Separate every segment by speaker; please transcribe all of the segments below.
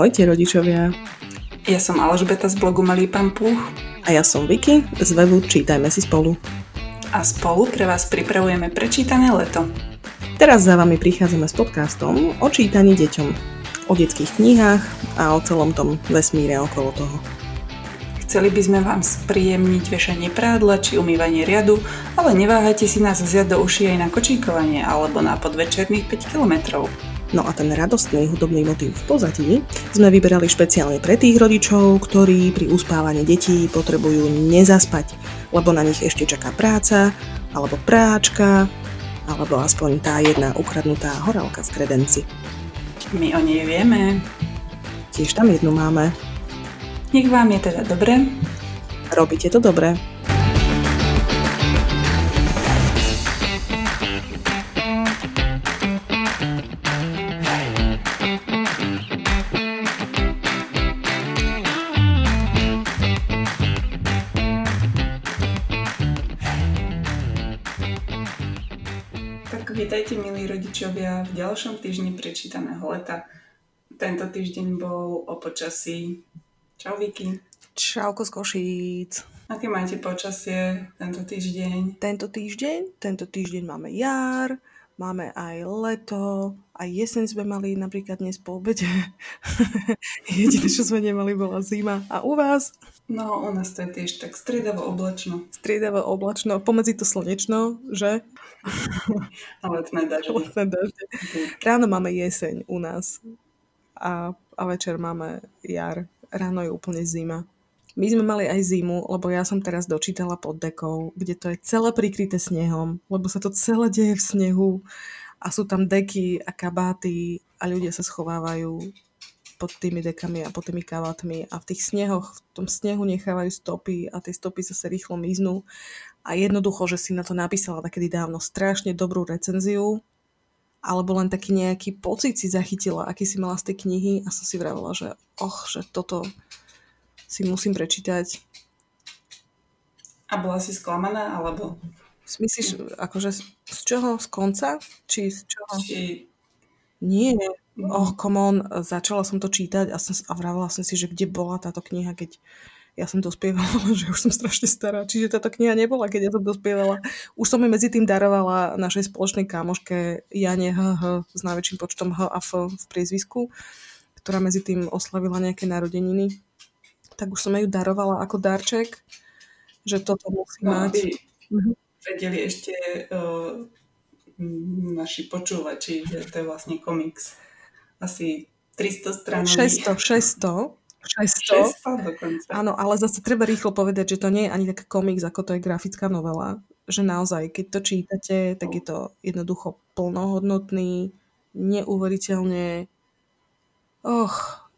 Speaker 1: Ahojte rodičovia.
Speaker 2: Ja som Alžbeta z blogu Malý pán Puch.
Speaker 1: A ja som Vicky z webu Čítajme si spolu.
Speaker 2: A spolu pre vás pripravujeme prečítané leto.
Speaker 1: Teraz za vami prichádzame s podcastom o čítaní deťom, o detských knihách a o celom tom vesmíre okolo toho.
Speaker 2: Chceli by sme vám spríjemniť vešanie prádla či umývanie riadu, ale neváhajte si nás vziať do uši aj na kočíkovanie alebo na podvečerných 5 kilometrov.
Speaker 1: No a ten radostný hudobný motív v pozadí sme vyberali špeciálne pre tých rodičov, ktorí pri uspávaní detí potrebujú nezaspať, lebo na nich ešte čaká práca, alebo práčka, alebo aspoň tá jedna ukradnutá horálka v kredenci.
Speaker 2: My o nej vieme.
Speaker 1: Tiež tam jednu máme.
Speaker 2: Nech vám je teda dobre.
Speaker 1: Robíte to dobre.
Speaker 2: Rodičovia v ďalšom týždni prečítaného leta. Tento týždeň bol o počasí. Čau Vicky.
Speaker 1: Čauko z Košíc.
Speaker 2: Aké máte počasie tento týždeň?
Speaker 1: Tento týždeň? Tento týždeň máme jar, máme aj leto, aj jeseň sme mali napríklad dnes po obede. Jediné, čo sme nemali, bola zima. A u vás?
Speaker 2: No, u nás to je tiež tak striedavo oblačno.
Speaker 1: Striedavo oblačno, pomedzi to slnečno, že?
Speaker 2: A letné dažde.
Speaker 1: Letné dažde. Ráno máme jeseň u nás a, a večer máme jar. Ráno je úplne zima. My sme mali aj zimu, lebo ja som teraz dočítala pod dekou, kde to je celé prikryté snehom, lebo sa to celé deje v snehu a sú tam deky a kabáty a ľudia sa schovávajú pod tými dekami a pod tými kabátmi a v tých snehoch, v tom snehu nechávajú stopy a tie stopy sa rýchlo miznú. A jednoducho, že si na to napísala takedy dávno strašne dobrú recenziu alebo len taký nejaký pocit si zachytila, aký si mala z tej knihy a som si vravela, že och, že toto si musím prečítať.
Speaker 2: A bola si sklamaná, alebo?
Speaker 1: Myslíš, akože z čoho? Z konca? Či z čoho?
Speaker 2: Či...
Speaker 1: Nie, oh, come on, začala som to čítať a, som, a vravela som si, že kde bola táto kniha, keď ja som dospievala, že už som strašne stará. Čiže táto kniha nebola, keď ja som dospievala. Už som mi medzi tým darovala našej spoločnej kámoške Jane HH s najväčším počtom H a F v priezvisku, ktorá medzi tým oslavila nejaké narodeniny. Tak už som ju darovala ako darček, že toto musí no, mať.
Speaker 2: Aby vedeli ešte uh, naši počúvači, že to je vlastne komiks asi 300 strán.
Speaker 1: 600, 600. 600. 600 dokonca. Áno, ale zase treba rýchlo povedať, že to nie je ani taký komiks, ako to je grafická novela. Že naozaj, keď to čítate, tak je to jednoducho plnohodnotný, neuveriteľne och,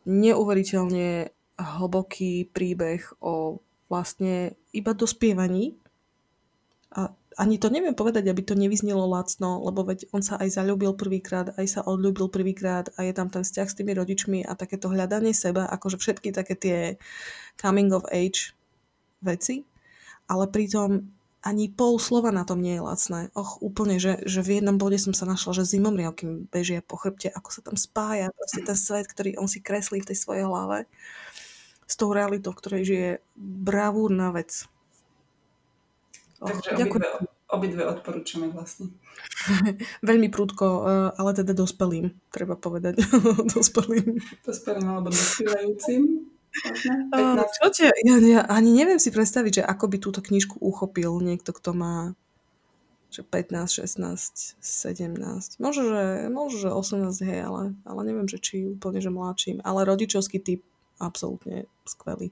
Speaker 1: neuveriteľne hlboký príbeh o vlastne iba dospievaní. A ani to neviem povedať, aby to nevyznelo lacno, lebo veď on sa aj zalúbil prvýkrát, aj sa odľúbil prvýkrát a je tam ten vzťah s tými rodičmi a takéto hľadanie seba, akože všetky také tie coming of age veci, ale pritom ani pol slova na tom nie je lacné. Och, úplne, že, že v jednom bode som sa našla, že zimomriavky bežia po chrbte, ako sa tam spája proste ten svet, ktorý on si kreslí v tej svojej hlave s tou realitou, ktorej žije bravúrna vec.
Speaker 2: Takže obidve, obidve odporúčame vlastne.
Speaker 1: Veľmi prúdko, eh, ale teda dospelým, treba povedať. dospelým.
Speaker 2: Dospelým alebo dospievajúcim.
Speaker 1: Uh, čo te, ja, ja ani neviem si predstaviť, že ako by túto knižku uchopil niekto, kto má že 15, 16, 17, možno, že, možno, že 18, hej, ale, ale neviem, že či úplne, že mladším, ale rodičovský typ absolútne skvelý.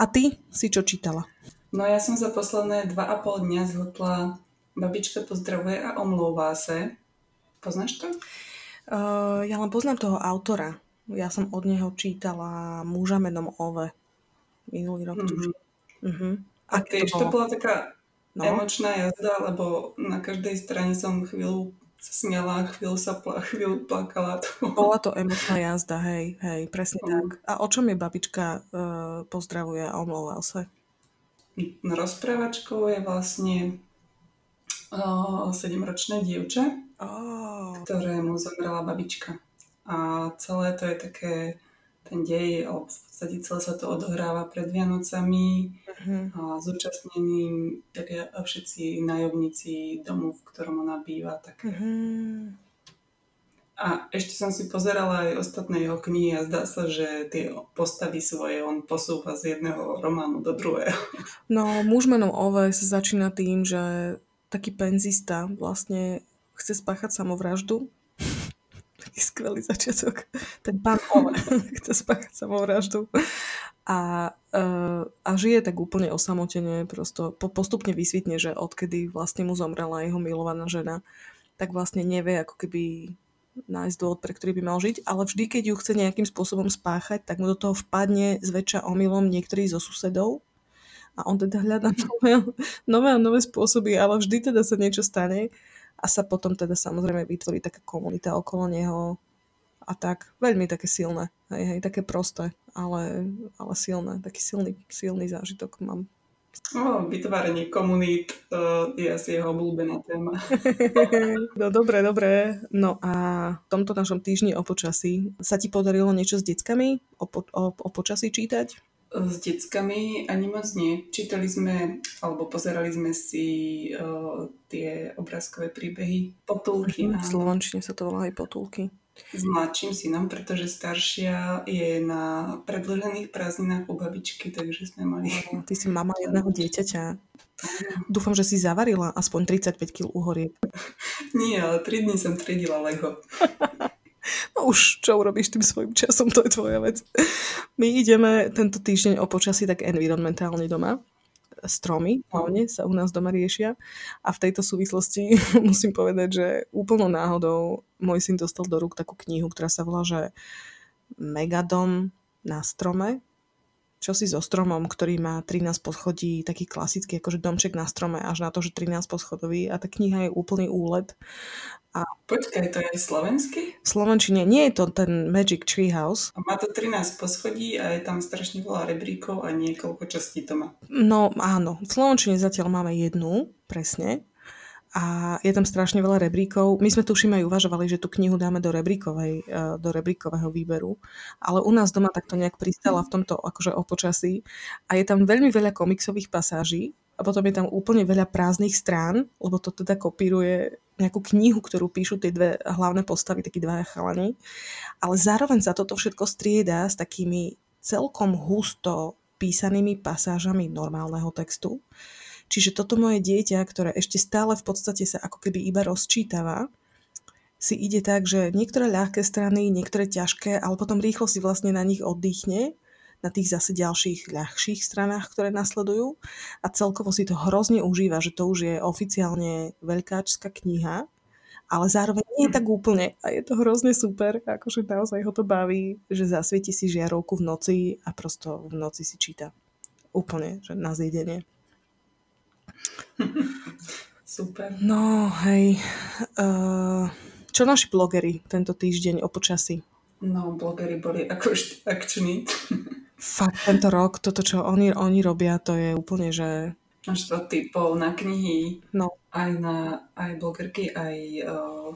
Speaker 1: A ty si čo čítala?
Speaker 2: No ja som za posledné 2,5 dňa zhltla Babička pozdravuje a omlouvá sa. Poznáš to?
Speaker 1: Uh, ja len poznám toho autora. Ja som od neho čítala Muža menom Ove. Minulý rok mm-hmm. Uh-huh.
Speaker 2: A, a tiež to, to bola taká no? emočná jazda, lebo na každej strane som chvíľu sa smiala, chvíľu sa pla, chvíľu plakala.
Speaker 1: To. Bola to emočná jazda, hej, hej, presne mm. tak. A o čom je babička uh, pozdravuje a omlouval sa?
Speaker 2: rozprávačkou je vlastne uh, sedemročné dievča,
Speaker 1: oh.
Speaker 2: ktorému zomrela babička. a celé to je také, ten dej, v podstate celé sa to odohráva pred Vianocami uh-huh. a zúčastneným a všetci nájomníci domu, v ktorom ona býva. Také. Uh-huh. A ešte som si pozerala aj ostatné jeho knihy a zdá sa, že tie postavy svoje on posúva z jedného románu do druhého.
Speaker 1: No, muž menom Oves začína tým, že taký penzista vlastne chce spáchať samovraždu skvelý začiatok. Ten pán Ole chce spáchať samovraždu. A, uh, a žije tak úplne osamotene, prosto po, postupne vysvitne, že odkedy vlastne mu zomrela jeho milovaná žena, tak vlastne nevie ako keby nájsť dôvod, pre ktorý by mal žiť, ale vždy, keď ju chce nejakým spôsobom spáchať, tak mu do toho vpadne zväčša omylom niektorý zo susedov. A on teda hľadá nové, nové a nové spôsoby, ale vždy teda sa niečo stane a sa potom teda samozrejme vytvorí taká komunita okolo neho a tak. Veľmi také silné, hej, hej, také prosté, ale, ale silné, taký silný, silný zážitok mám.
Speaker 2: O, vytváranie komunít uh, je asi jeho obľúbená téma.
Speaker 1: no dobre, dobre. No a v tomto našom týždni o počasí sa ti podarilo niečo s deckami o, po, o, o počasí čítať?
Speaker 2: S deckami ani moc nie. Čítali sme, alebo pozerali sme si uh, tie obrázkové príbehy, potulky.
Speaker 1: V Slovenčine sa to volá aj potulky.
Speaker 2: S mladším synom, pretože staršia je na predložených prázdninách u babičky, takže sme mali...
Speaker 1: Ty si mama jedného dieťaťa. Dúfam, že si zavarila aspoň 35 kg uhoriek.
Speaker 2: Nie, ale 3 dní som triedila Lego.
Speaker 1: No už čo urobíš tým svojim časom, to je tvoja vec. My ideme tento týždeň o počasí tak environmentálne doma. Stromy hlavne sa u nás doma riešia. A v tejto súvislosti musím povedať, že úplnou náhodou môj syn dostal do rúk takú knihu, ktorá sa volá, že Megadom na strome čo si so stromom, ktorý má 13 poschodí, taký klasický akože domček na strome, až na to, že 13 poschodový a tá kniha je úplný úlet.
Speaker 2: A... Počkaj, to je aj slovenský?
Speaker 1: V Slovenčine nie je to ten Magic Tree House.
Speaker 2: A má to 13 poschodí a je tam strašne veľa rebríkov a niekoľko častí to má.
Speaker 1: No áno, v Slovenčine zatiaľ máme jednu, presne, a je tam strašne veľa rebríkov. My sme tuším aj uvažovali, že tú knihu dáme do, rebríkovej, e, do rebríkového výberu, ale u nás doma takto nejak pristala v tomto akože o počasí a je tam veľmi veľa komiksových pasáží a potom je tam úplne veľa prázdnych strán, lebo to teda kopíruje nejakú knihu, ktorú píšu tie dve hlavné postavy, takí dvaja chalani. Ale zároveň sa toto všetko strieda s takými celkom husto písanými pasážami normálneho textu Čiže toto moje dieťa, ktoré ešte stále v podstate sa ako keby iba rozčítava, si ide tak, že niektoré ľahké strany, niektoré ťažké, ale potom rýchlo si vlastne na nich oddychne, na tých zase ďalších ľahších stranách, ktoré nasledujú a celkovo si to hrozne užíva, že to už je oficiálne veľkáčská kniha, ale zároveň nie je tak úplne a je to hrozne super, akože naozaj ho to baví, že zasvieti si žiarovku v noci a prosto v noci si číta. Úplne, že na zjedenie.
Speaker 2: Super.
Speaker 1: No, hej. Uh, čo naši blogery tento týždeň o počasí?
Speaker 2: No, blogery boli ako vždy akční.
Speaker 1: Fakt, tento rok, toto, čo oni, oni robia, to je úplne, že...
Speaker 2: Máš to typov na knihy,
Speaker 1: no.
Speaker 2: aj na aj blogerky, aj uh,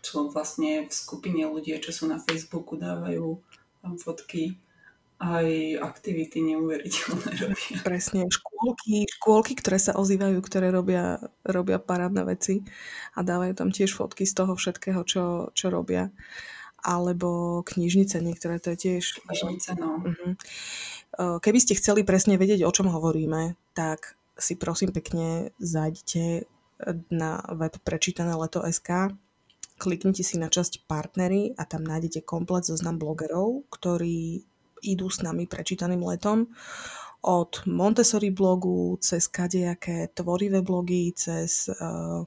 Speaker 2: čo vlastne v skupine ľudí, čo sú na Facebooku, dávajú tam fotky aj aktivity neuveriteľné robia.
Speaker 1: Presne, škôlky, škôlky, ktoré sa ozývajú, ktoré robia, robia parádne veci a dávajú tam tiež fotky z toho všetkého, čo, čo robia. Alebo knižnice, niektoré to je tiež...
Speaker 2: Knižnice, no.
Speaker 1: Uh-huh. Keby ste chceli presne vedieť, o čom hovoríme, tak si prosím pekne zájdite na web prečítané leto.sk kliknite si na časť partnery a tam nájdete komplet zoznam blogerov, ktorí idú s nami prečítaným letom. Od Montessori blogu, cez kadejaké tvorivé blogy, cez, uh,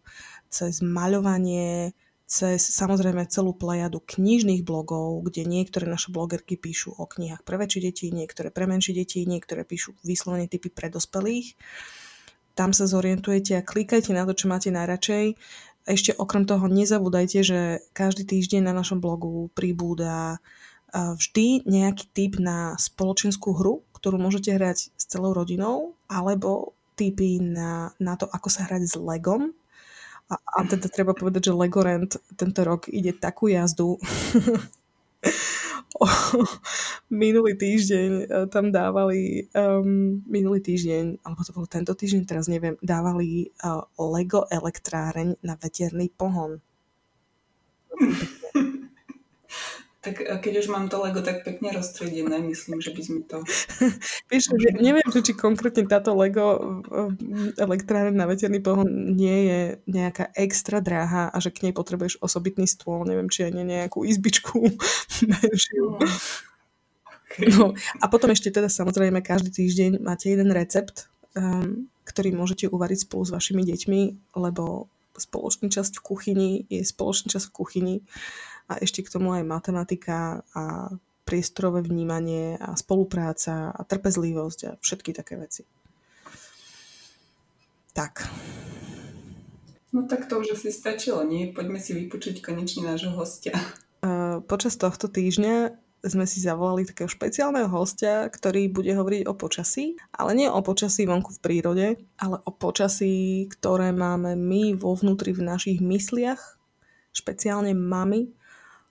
Speaker 1: cez maľovanie, cez samozrejme celú plejadu knižných blogov, kde niektoré naše blogerky píšu o knihách pre väčšie deti, niektoré pre menšie deti, niektoré píšu vyslovene typy pre dospelých. Tam sa zorientujete a klikajte na to, čo máte najradšej. Ešte okrem toho nezabúdajte, že každý týždeň na našom blogu pribúda vždy nejaký typ na spoločenskú hru, ktorú môžete hrať s celou rodinou, alebo typy na, na to, ako sa hrať s Legom. A, a teda treba povedať, že Legorand tento rok ide takú jazdu, minulý týždeň e, tam dávali, um, minulý týždeň, alebo to bolo tento týždeň, teraz neviem, dávali uh, Lego elektráreň na veterný pohon.
Speaker 2: Tak keď už mám to Lego tak pekne rozstredené, myslím, že by sme to...
Speaker 1: Vieš, neviem, či konkrétne táto Lego elektráreň na veterný pohon nie je nejaká extra dráha a že k nej potrebuješ osobitný stôl, neviem, či aj nie nejakú izbičku menšiu. No, a potom ešte teda samozrejme každý týždeň máte jeden recept, um, ktorý môžete uvariť spolu s vašimi deťmi, lebo spoločný čas v kuchyni je spoločný čas v kuchyni a ešte k tomu aj matematika a priestorové vnímanie a spolupráca a trpezlivosť a všetky také veci. Tak.
Speaker 2: No tak to už asi stačilo, nie? Poďme si vypočuť konečne nášho hostia.
Speaker 1: Počas tohto týždňa sme si zavolali takého špeciálneho hostia, ktorý bude hovoriť o počasí, ale nie o počasí vonku v prírode, ale o počasí, ktoré máme my vo vnútri v našich mysliach, špeciálne mami,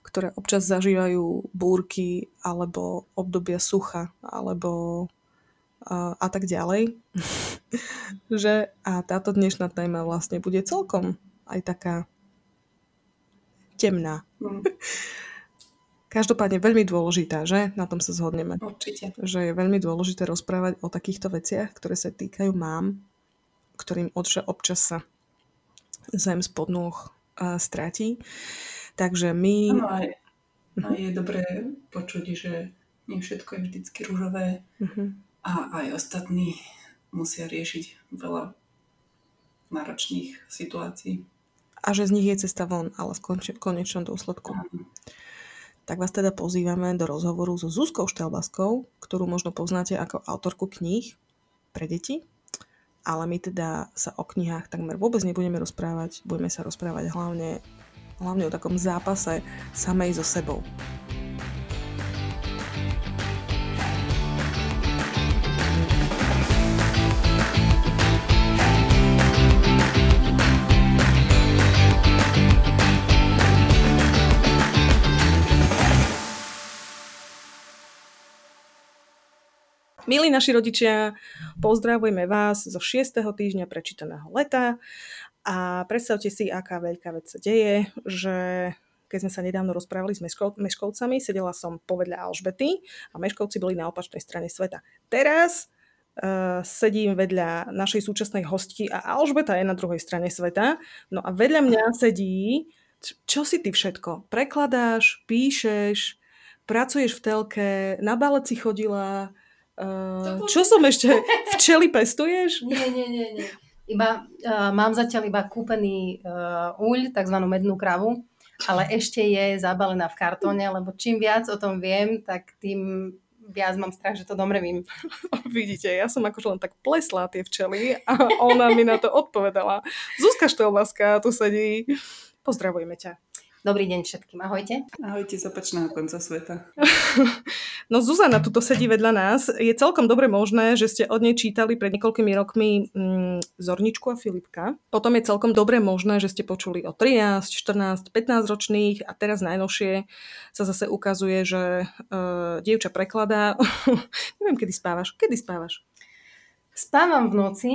Speaker 1: ktoré občas zažívajú búrky alebo obdobia sucha alebo a, a tak ďalej. že a táto dnešná téma vlastne bude celkom aj taká temná. Mm. Každopádne veľmi dôležitá, že? Na tom sa zhodneme.
Speaker 2: Určite.
Speaker 1: Že je veľmi dôležité rozprávať o takýchto veciach, ktoré sa týkajú mám, ktorým občas sa zem spod nôh stratí. Takže my...
Speaker 2: Ano, aj, aj je dobré počuť, že nie všetko je vždycky rúžové uh-huh. a aj ostatní musia riešiť veľa náročných situácií.
Speaker 1: A že z nich je cesta von, ale v konč- konečnom dôsledku. Uh-huh. Tak vás teda pozývame do rozhovoru so Zuzkou Štelbaskou, ktorú možno poznáte ako autorku kníh pre deti. Ale my teda sa o knihách takmer vôbec nebudeme rozprávať, budeme sa rozprávať hlavne hlavne o takom zápase samej so sebou. Milí naši rodičia, pozdravujeme vás zo 6. týždňa prečítaného leta a predstavte si, aká veľká vec sa deje, že keď sme sa nedávno rozprávali s meškov, Meškovcami, sedela som povedľa Alžbety a Meškovci boli na opačnej strane sveta. Teraz uh, sedím vedľa našej súčasnej hostky a Alžbeta je na druhej strane sveta. No a vedľa mňa sedí, čo si ty všetko? Prekladáš, píšeš, pracuješ v telke, na balet si chodila, uh, čo som ešte, včely pestuješ?
Speaker 3: Nie, nie, nie, nie. Iba, uh, mám zatiaľ iba kúpený uh, uľ, tzv. mednú kravu, ale ešte je zabalená v kartóne, lebo čím viac o tom viem, tak tým viac mám strach, že to domrevím.
Speaker 1: Vidíte, ja som akože len tak plesla tie včely a ona mi na to odpovedala. Zuzka Štelbaská tu sedí. Pozdravujeme ťa.
Speaker 3: Dobrý deň všetkým, ahojte.
Speaker 2: Ahojte z opačného konca sveta.
Speaker 1: No Zuzana tuto sedí vedľa nás. Je celkom dobre možné, že ste od nej čítali pred niekoľkými rokmi mm, Zorničku a Filipka. Potom je celkom dobre možné, že ste počuli o 13, 14, 15 ročných a teraz najnovšie sa zase ukazuje, že uh, dievča prekladá. Neviem, kedy spávaš. Kedy spávaš?
Speaker 3: Spávam v noci,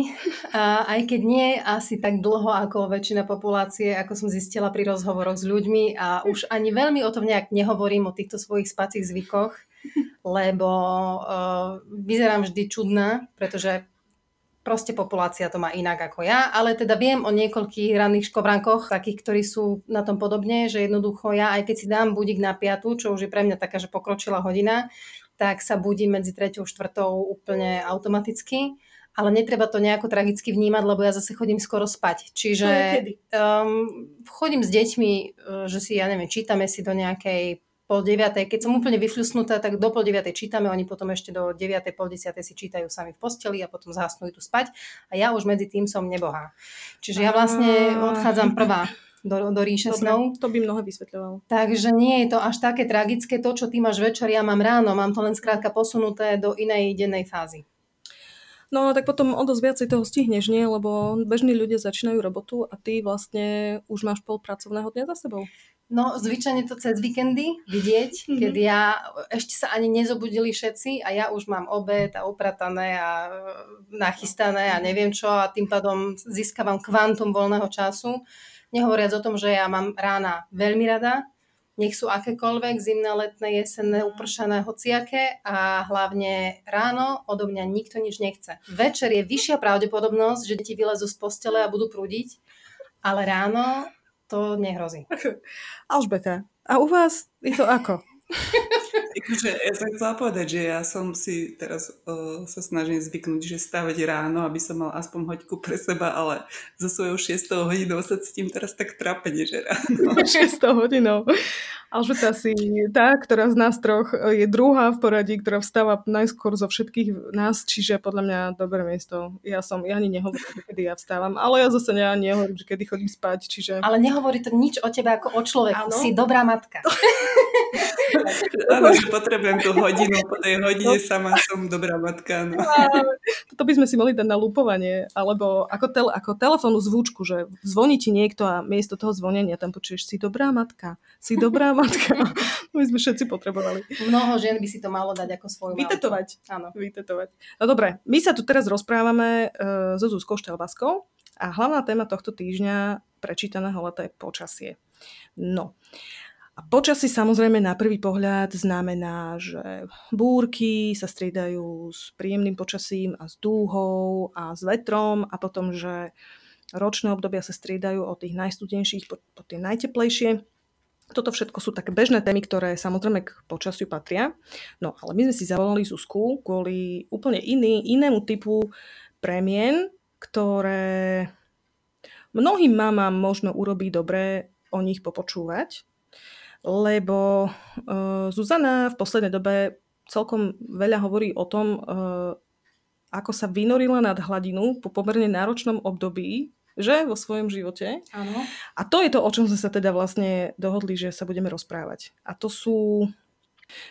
Speaker 3: a aj keď nie asi tak dlho ako väčšina populácie, ako som zistila pri rozhovoroch s ľuďmi a už ani veľmi o tom nejak nehovorím, o týchto svojich spacích zvykoch, lebo uh, vyzerám vždy čudná, pretože proste populácia to má inak ako ja, ale teda viem o niekoľkých ranných škovrankoch, takých, ktorí sú na tom podobne, že jednoducho ja, aj keď si dám budík na piatu, čo už je pre mňa taká, že pokročila hodina, tak sa budím medzi treťou a štvrtou úplne automaticky ale netreba to nejako tragicky vnímať, lebo ja zase chodím skoro spať. Čiže um, chodím s deťmi, e, že si, ja neviem, čítame si do nejakej pol deviatej. Keď som úplne vyfľusnutá, tak do pol deviatej čítame, oni potom ešte do deviatej, pol desiatej si čítajú sami v posteli a potom zhasnú tu spať. A ja už medzi tým som nebohá. Čiže ja vlastne odchádzam prvá do, do ríše Dobre, snov.
Speaker 1: To by mnoho vysvetľovalo.
Speaker 3: Takže nie je to až také tragické. To, čo ty máš večer, ja mám ráno. Mám to len skrátka posunuté do inej dennej fázy.
Speaker 1: No tak potom o dosť viacej toho stihneš, nie? Lebo bežní ľudia začínajú robotu a ty vlastne už máš pol pracovného dňa za sebou.
Speaker 3: No, zvyčajne to cez víkendy vidieť, mm-hmm. keď ja, ešte sa ani nezobudili všetci a ja už mám obed a upratané a nachystané a neviem čo a tým pádom získavam kvantum voľného času. Nehovoriac o tom, že ja mám rána veľmi rada, nech sú akékoľvek, zimné, letné, jesenné, upršané, hociaké a hlavne ráno odo mňa nikto nič nechce. Večer je vyššia pravdepodobnosť, že deti vylezú z postele a budú prúdiť, ale ráno to nehrozí.
Speaker 1: Alžbeta, a u vás je to ako?
Speaker 2: Akože, ja som chcela povedať, že ja som si teraz uh, sa snažím zvyknúť, že stavať ráno, aby som mal aspoň hoďku pre seba, ale so svojou 6 hodinou sa cítim teraz tak trápene, že ráno.
Speaker 1: 6 hodinou. Alžbeta si tá, ktorá z nás troch je druhá v poradí, ktorá vstáva najskôr zo všetkých nás, čiže podľa mňa dobré miesto. Ja som, ja ani nehovorím, kedy ja vstávam, ale ja zase ja nehovorím, že kedy chodím spať, čiže...
Speaker 3: Ale nehovorí to nič o tebe ako o človeku. Ano? Si dobrá matka.
Speaker 2: Že potrebujem tú hodinu, po tej hodine no. sama som dobrá matka. No.
Speaker 1: Toto by sme si mali dať na lupovanie, alebo ako, tel, ako telefónu zvučku, že zvoní ti niekto a miesto toho zvonenia tam počuješ si dobrá matka, si dobrá matka. My sme všetci potrebovali.
Speaker 3: Mnoho žien by si to malo dať ako svoju
Speaker 1: Vytetovať. Áno. Vytetovať. No dobre, my sa tu teraz rozprávame uh, so Zuzkou Štelbaskou a hlavná téma tohto týždňa prečítaného leta je počasie. No, a počasí samozrejme na prvý pohľad znamená, že búrky sa striedajú s príjemným počasím a s dúhou a s vetrom a potom, že ročné obdobia sa striedajú od tých najstudenejších po, po tie najteplejšie. Toto všetko sú také bežné témy, ktoré samozrejme k počasiu patria. No ale my sme si zavolali Zuzku kvôli úplne iný, inému typu premien, ktoré mnohým mamám možno urobí dobre o nich popočúvať, lebo uh, Zuzana v poslednej dobe celkom veľa hovorí o tom, uh, ako sa vynorila nad hladinu po pomerne náročnom období, že vo svojom živote.
Speaker 3: Áno.
Speaker 1: A to je to, o čom sme sa teda vlastne dohodli, že sa budeme rozprávať. A to sú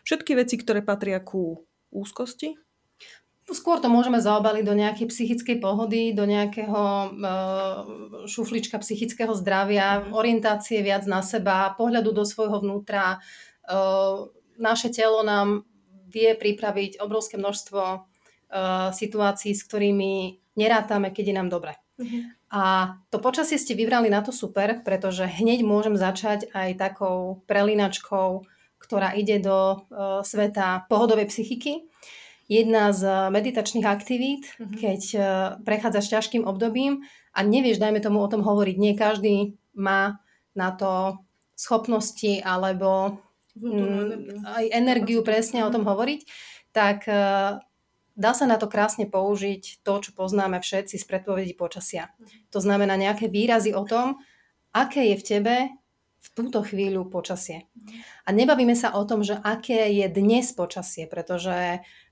Speaker 1: všetky veci, ktoré patria ku úzkosti,
Speaker 3: Skôr to môžeme zaobaliť do nejakej psychickej pohody, do nejakého uh, šuflička psychického zdravia, orientácie viac na seba, pohľadu do svojho vnútra. Uh, naše telo nám vie pripraviť obrovské množstvo uh, situácií, s ktorými nerátame, keď je nám dobre. Uh-huh. A to počasie ste vybrali na to super, pretože hneď môžem začať aj takou prelinačkou, ktorá ide do uh, sveta pohodovej psychiky jedna z eh, meditačných aktivít, mm-hmm. keď eh, prechádzaš ťažkým obdobím a nevieš, dajme tomu o tom hovoriť. Nie každý má na to schopnosti alebo mm, aj energiu presne o tom hovoriť, tak eh, dá sa na to krásne použiť to, čo poznáme všetci z predpovedí počasia. Mhm. To znamená nejaké výrazy o tom, aké je v tebe v túto chvíľu počasie. Mhm. A nebavíme sa o tom, že aké je dnes počasie, pretože E,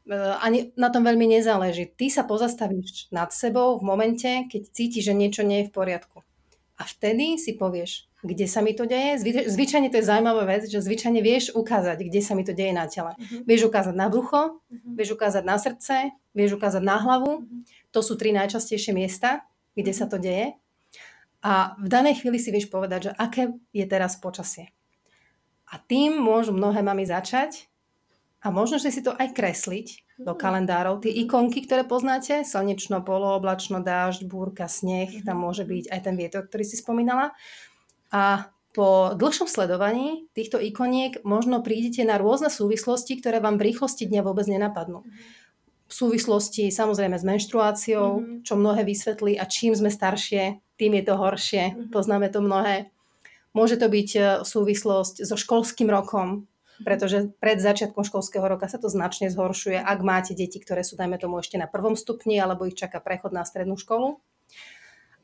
Speaker 3: ani na tom veľmi nezáleží. Ty sa pozastavíš nad sebou v momente, keď cítiš, že niečo nie je v poriadku. A vtedy si povieš, kde sa mi to deje. Zvy, zvyčajne to je zaujímavá vec, že zvyčajne vieš ukázať, kde sa mi to deje na tele. Uh-huh. Vieš ukázať na brucho, uh-huh. vieš ukázať na srdce, vieš ukázať na hlavu. Uh-huh. To sú tri najčastejšie miesta, kde sa to deje. A v danej chvíli si vieš povedať, že aké je teraz počasie. A tým môžu mnohé mami začať a možno, že si to aj kresliť do mhm. kalendárov. Tie ikonky, ktoré poznáte, slnečno, polooblačno, dážď, búrka, sneh, tam mhm. môže byť aj ten vietor, ktorý si spomínala. A po dlhšom sledovaní týchto ikoniek možno prídete na rôzne súvislosti, ktoré vám v rýchlosti dňa vôbec nenapadnú. Mhm. V súvislosti samozrejme s menštruáciou, mm-hmm. čo mnohé vysvetlí a čím sme staršie, tým je to horšie. Mm-hmm. Poznáme to mnohé. Môže to byť e, súvislosť so školským rokom, pretože pred začiatkom školského roka sa to značne zhoršuje, ak máte deti, ktoré sú, dajme tomu, ešte na prvom stupni, alebo ich čaká prechod na strednú školu.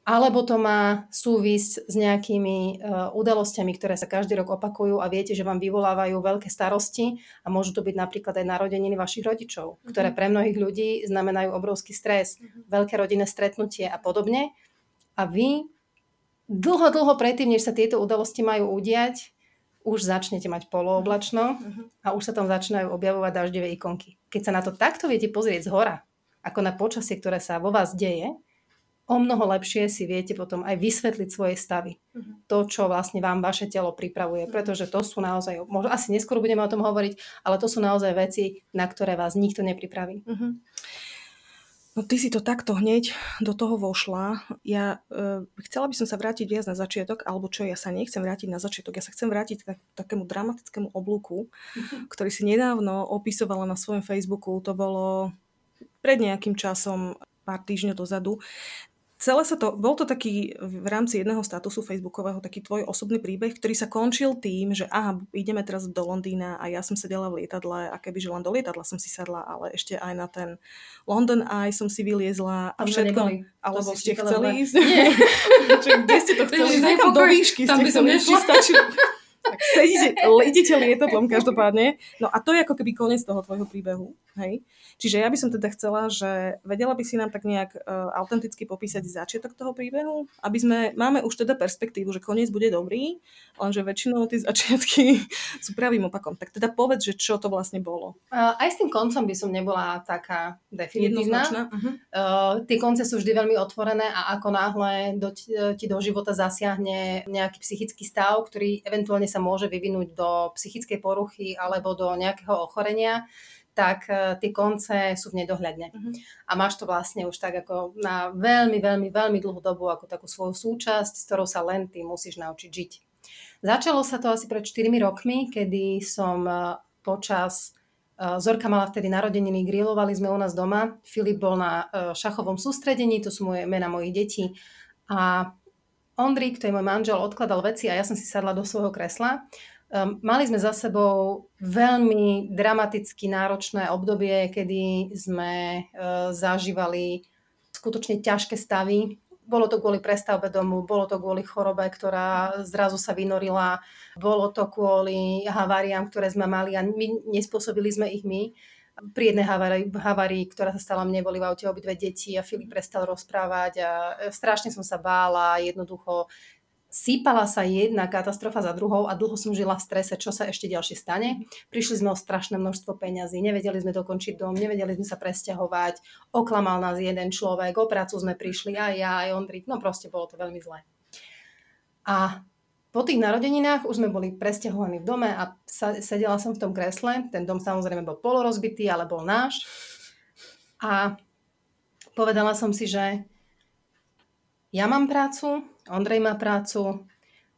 Speaker 3: Alebo to má súvisť s nejakými uh, udalosťami, ktoré sa každý rok opakujú a viete, že vám vyvolávajú veľké starosti a môžu to byť napríklad aj narodeniny vašich rodičov, mm-hmm. ktoré pre mnohých ľudí znamenajú obrovský stres, mm-hmm. veľké rodinné stretnutie a podobne. A vy dlho, dlho predtým, než sa tieto udalosti majú udiať, už začnete mať polooblačno a už sa tam začínajú objavovať daždivé ikonky. Keď sa na to takto viete pozrieť z hora, ako na počasie, ktoré sa vo vás deje, o mnoho lepšie si viete potom aj vysvetliť svoje stavy. To, čo vlastne vám vaše telo pripravuje. Pretože to sú naozaj, možno asi neskôr budeme o tom hovoriť, ale to sú naozaj veci, na ktoré vás nikto nepripraví. Uh-huh.
Speaker 1: No ty si to takto hneď do toho vošla. Ja e, chcela by som sa vrátiť viac na začiatok, alebo čo, ja sa nechcem vrátiť na začiatok, ja sa chcem vrátiť k takému dramatickému oblúku, ktorý si nedávno opisovala na svojom Facebooku. To bolo pred nejakým časom, pár týždňov dozadu celé sa to, bol to taký v rámci jedného statusu facebookového taký tvoj osobný príbeh, ktorý sa končil tým, že aha, ideme teraz do Londýna a ja som sedela v lietadle a kebyže len do lietadla som si sadla, ale ešte aj na ten London Eye som si vyliezla a všetko. Alebo ste chceli ísť? Nie. kde ste to chceli? Nekam do výšky
Speaker 3: Tam by som nešla.
Speaker 1: Tak sedíte, idete lietadlom každopádne. No a to je ako keby koniec toho tvojho príbehu. Hej? Čiže ja by som teda chcela, že vedela by si nám tak nejak uh, autenticky popísať začiatok toho príbehu, aby sme, máme už teda perspektívu, že koniec bude dobrý, lenže väčšinou tie začiatky sú pravým opakom. Tak teda povedz, že čo to vlastne bolo.
Speaker 3: Uh, aj s tým koncom by som nebola taká definitívna. Uh-huh. Uh, tie konce sú vždy veľmi otvorené a ako náhle do, ti do života zasiahne nejaký psychický stav, ktorý eventuálne sa môže vyvinúť do psychickej poruchy alebo do nejakého ochorenia, tak tie konce sú v nedohľadne. Uh-huh. A máš to vlastne už tak ako na veľmi, veľmi, veľmi dlhú dobu ako takú svoju súčasť, s ktorou sa len ty musíš naučiť žiť. Začalo sa to asi pred 4 rokmi, kedy som uh, počas uh, Zorka mala vtedy narodeniny, grilovali sme u nás doma. Filip bol na uh, šachovom sústredení, to sú moje mena mojich detí. A Ondrik, to je môj manžel, odkladal veci a ja som si sadla do svojho kresla Um, mali sme za sebou veľmi dramaticky náročné obdobie, kedy sme uh, zažívali skutočne ťažké stavy. Bolo to kvôli prestavbe domu, bolo to kvôli chorobe, ktorá zrazu sa vynorila, bolo to kvôli haváriám, ktoré sme mali a my nespôsobili sme ich my. Pri jednej havárii, ktorá sa stala mne, boli v aute obidve deti a Filip prestal rozprávať a strašne som sa bála, jednoducho Sýpala sa jedna katastrofa za druhou a dlho som žila v strese, čo sa ešte ďalšie stane. Prišli sme o strašné množstvo peňazí, nevedeli sme dokončiť dom, nevedeli sme sa presťahovať, oklamal nás jeden človek, o prácu sme prišli aj ja, aj Ondrik, no proste bolo to veľmi zlé. A po tých narodeninách už sme boli presťahovaní v dome a sa, sedela som v tom kresle. Ten dom samozrejme bol polorozbitý, ale bol náš. A povedala som si, že ja mám prácu, Ondrej má prácu.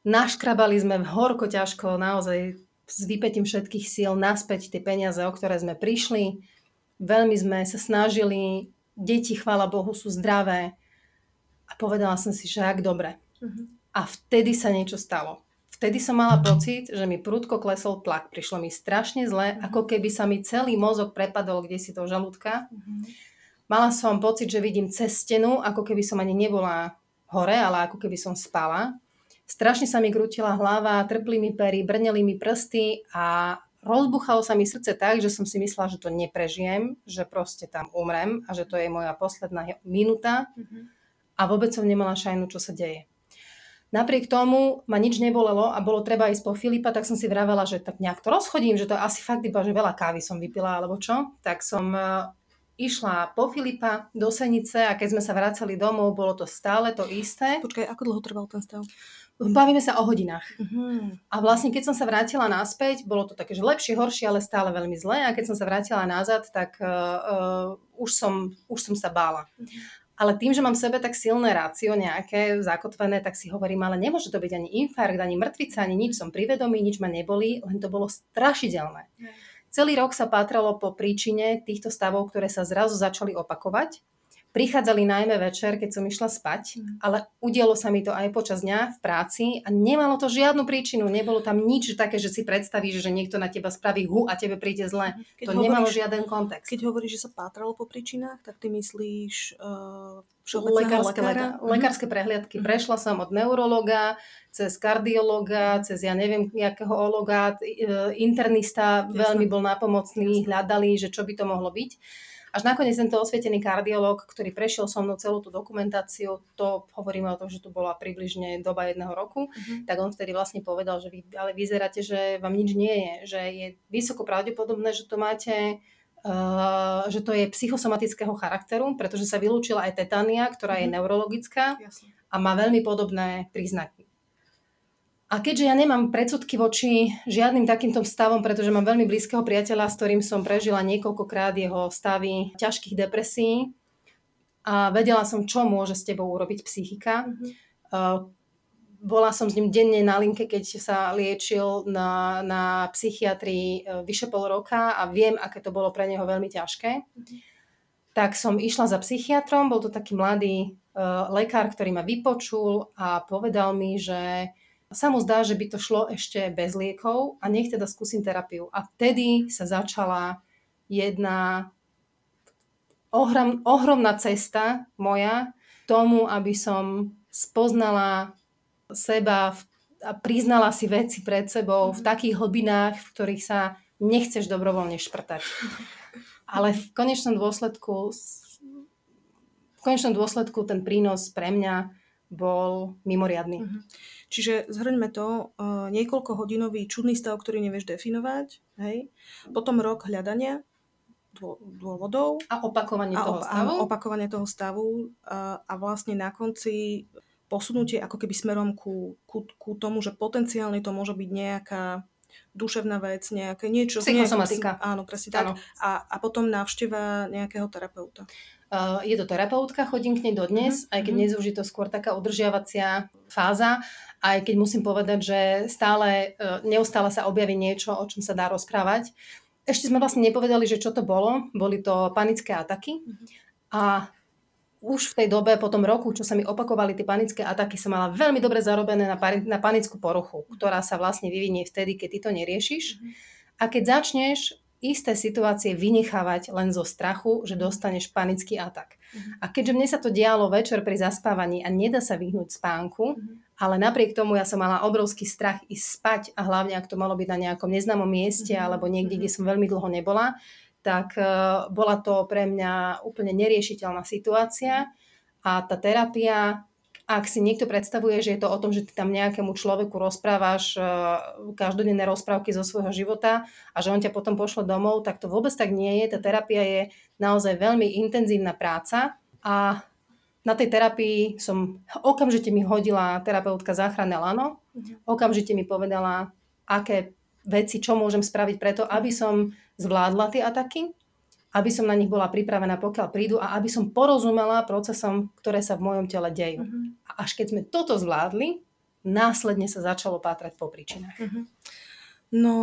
Speaker 3: Naškrabali sme v horko ťažko, naozaj s vypetím všetkých síl naspäť tie peniaze, o ktoré sme prišli. Veľmi sme sa snažili, deti, chvála Bohu, sú zdravé. A povedala som si, že ak dobre. Uh-huh. A vtedy sa niečo stalo. Vtedy som mala pocit, že mi prudko klesol tlak. Prišlo mi strašne zle, uh-huh. ako keby sa mi celý mozog prepadol kde si do žalúdka. Uh-huh. Mala som pocit, že vidím cez stenu, ako keby som ani nebola hore, ale ako keby som spala. Strašne sa mi krútila hlava, trpli mi pery, brneli mi prsty a rozbuchalo sa mi srdce tak, že som si myslela, že to neprežijem, že proste tam umrem a že to je moja posledná minúta mm-hmm. a vôbec som nemala šajnu, čo sa deje. Napriek tomu ma nič nebolelo a bolo treba ísť po Filipa, tak som si vravela, že tak nejak to rozchodím, že to asi fakt iba, že veľa kávy som vypila alebo čo. Tak som išla po Filipa do Senice a keď sme sa vracali domov, bolo to stále to isté.
Speaker 1: Počkaj, ako dlho trval ten stav?
Speaker 3: Bavíme sa o hodinách. Uh-huh. A vlastne keď som sa vrátila naspäť, bolo to také, že lepšie, horšie, ale stále veľmi zlé. A keď som sa vrátila nazad, tak uh, uh, už, som, už som sa bála. Uh-huh. Ale tým, že mám v sebe tak silné rácio nejaké zakotvené, tak si hovorím, ale nemôže to byť ani infarkt, ani mŕtvica, ani nič. Som privedomý, nič ma nebolí, len to bolo strašidelné. Uh-huh. Celý rok sa pátralo po príčine týchto stavov, ktoré sa zrazu začali opakovať. Prichádzali najmä večer, keď som išla spať, mm. ale udialo sa mi to aj počas dňa v práci a nemalo to žiadnu príčinu. Nebolo tam nič také, že si predstavíš, že niekto na teba spraví hu a tebe príde zle. Mhm. Keď to hovoríš, nemalo žiaden kontext.
Speaker 1: Keď hovoríš, že sa pátralo po príčinách, tak ty myslíš uh,
Speaker 3: lekárske, leká, lekárske prehliadky. Prešla som od neurologa, cez kardiologa, cez ja neviem, jakého ologa, e, internista Jasne. veľmi bol nápomocný, Jasne. hľadali, že čo by to mohlo byť. Až nakoniec tento osvietený kardiolog, ktorý prešiel so mnou celú tú dokumentáciu, to hovoríme o tom, že tu bola približne doba jedného roku, uh-huh. tak on vtedy vlastne povedal, že vy ale vyzeráte, že vám nič nie je, že je vysoko pravdepodobné, že to máte Uh, že to je psychosomatického charakteru, pretože sa vylúčila aj tetania, ktorá je mm. neurologická Jasne. a má veľmi podobné príznaky. A keďže ja nemám predsudky voči žiadnym takýmto stavom, pretože mám veľmi blízkeho priateľa, s ktorým som prežila niekoľkokrát jeho stavy ťažkých depresí a vedela som, čo môže s tebou urobiť psychika. Mm-hmm. Uh, bola som s ním denne na linke, keď sa liečil na, na psychiatrii e, vyše pol roka a viem, aké to bolo pre neho veľmi ťažké. Mm-hmm. Tak som išla za psychiatrom, bol to taký mladý uh, lekár, ktorý ma vypočul a povedal mi, že sa mu zdá, že by to šlo ešte bez liekov a nech teda skúsim terapiu. A vtedy sa začala jedna ohrom, ohromná cesta moja tomu, aby som spoznala seba a priznala si veci pred sebou v mhm. takých hlbinách, v ktorých sa nechceš dobrovoľne šprtať. Ale v konečnom dôsledku v konečnom dôsledku ten prínos pre mňa bol mimoriadný. Uh-huh.
Speaker 1: Čiže zhrňme to, uh, niekoľko hodinový čudný stav, ktorý nevieš definovať, hej? potom rok hľadania dôvodov.
Speaker 3: A opakovanie a toho stavu.
Speaker 1: A opakovanie toho stavu uh, a vlastne na konci posunutie ako keby smerom ku, ku, ku tomu, že potenciálne to môže byť nejaká duševná vec, nejaké niečo.
Speaker 3: Psychosomatika.
Speaker 1: Nejaké, áno, presne tak. A, a potom návšteva nejakého terapeuta.
Speaker 3: Uh, je to terapeutka, chodím k nej dodnes, mm-hmm. aj keď mhm. dnes už je to skôr taká udržiavacia fáza, aj keď musím povedať, že stále, uh, neustále sa objaví niečo, o čom sa dá rozprávať. Ešte sme vlastne nepovedali, že čo to bolo. Boli to panické ataky. Mm-hmm. A už v tej dobe, po tom roku, čo sa mi opakovali tie panické ataky, som mala veľmi dobre zarobené na, na panickú poruchu, ktorá sa vlastne vyvinie vtedy, keď ty to neriešiš. Mm-hmm. A keď začneš isté situácie vynechávať len zo strachu, že dostaneš panický atak. Mm-hmm. A keďže mne sa to dialo večer pri zaspávaní a nedá sa vyhnúť spánku, mm-hmm. ale napriek tomu ja som mala obrovský strach ísť spať a hlavne ak to malo byť na nejakom neznámom mieste mm-hmm. alebo niekde, kde mhm. som veľmi dlho nebola, tak e, bola to pre mňa úplne neriešiteľná situácia a tá terapia, ak si niekto predstavuje, že je to o tom, že ty tam nejakému človeku rozprávaš e, každodenné rozprávky zo svojho života a že on ťa potom pošle domov, tak to vôbec tak nie je. Tá terapia je naozaj veľmi intenzívna práca a na tej terapii som okamžite mi hodila terapeutka záchranné lano, mhm. okamžite mi povedala, aké veci, čo môžem spraviť preto, aby som zvládla tie ataky, aby som na nich bola pripravená, pokiaľ prídu a aby som porozumela procesom, ktoré sa v mojom tele dejú. Uh-huh. A až keď sme toto zvládli, následne sa začalo pátrať po príčinách. Uh-huh.
Speaker 1: No,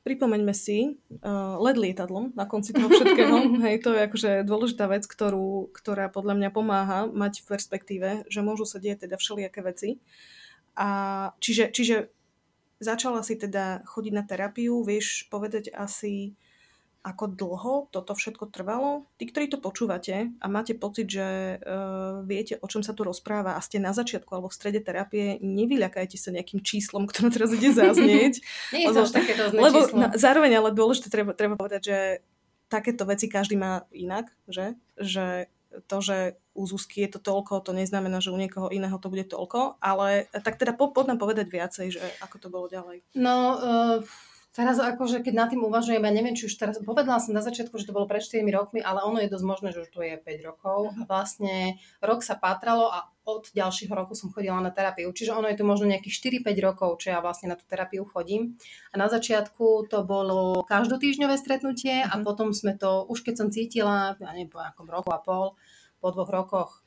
Speaker 1: pripomeňme si uh, led lietadlom na konci toho všetkého. Hej, to je akože dôležitá vec, ktorú, ktorá podľa mňa pomáha mať v perspektíve, že môžu sa dieť teda všelijaké veci. A čiže, čiže Začala si teda chodiť na terapiu, vieš povedať asi, ako dlho toto všetko trvalo? Tí, ktorí to počúvate a máte pocit, že uh, viete, o čom sa tu rozpráva a ste na začiatku alebo v strede terapie, nevyľakajte sa nejakým číslom, ktoré teraz ide zaznieť.
Speaker 3: Nie je to lebo, také
Speaker 1: lebo číslo. Na, zároveň ale dôležité treba, treba povedať, že takéto veci každý má inak, že? Že to, že u Zuzky je to toľko, to neznamená, že u niekoho iného to bude toľko, ale tak teda po, poď nám povedať viacej, že ako to bolo ďalej.
Speaker 3: No, uh, teraz akože keď nad tým uvažujem, ja neviem, či už teraz, povedala som na začiatku, že to bolo pred 4 rokmi, ale ono je dosť možné, že už to je 5 rokov. Vlastne rok sa patralo a od ďalšieho roku som chodila na terapiu. Čiže ono je to možno nejakých 4-5 rokov, čo ja vlastne na tú terapiu chodím. A na začiatku to bolo každotýžňové stretnutie a mhm. potom sme to, už keď som cítila, ja neviem, po nejakom roku a pol, po dvoch rokoch,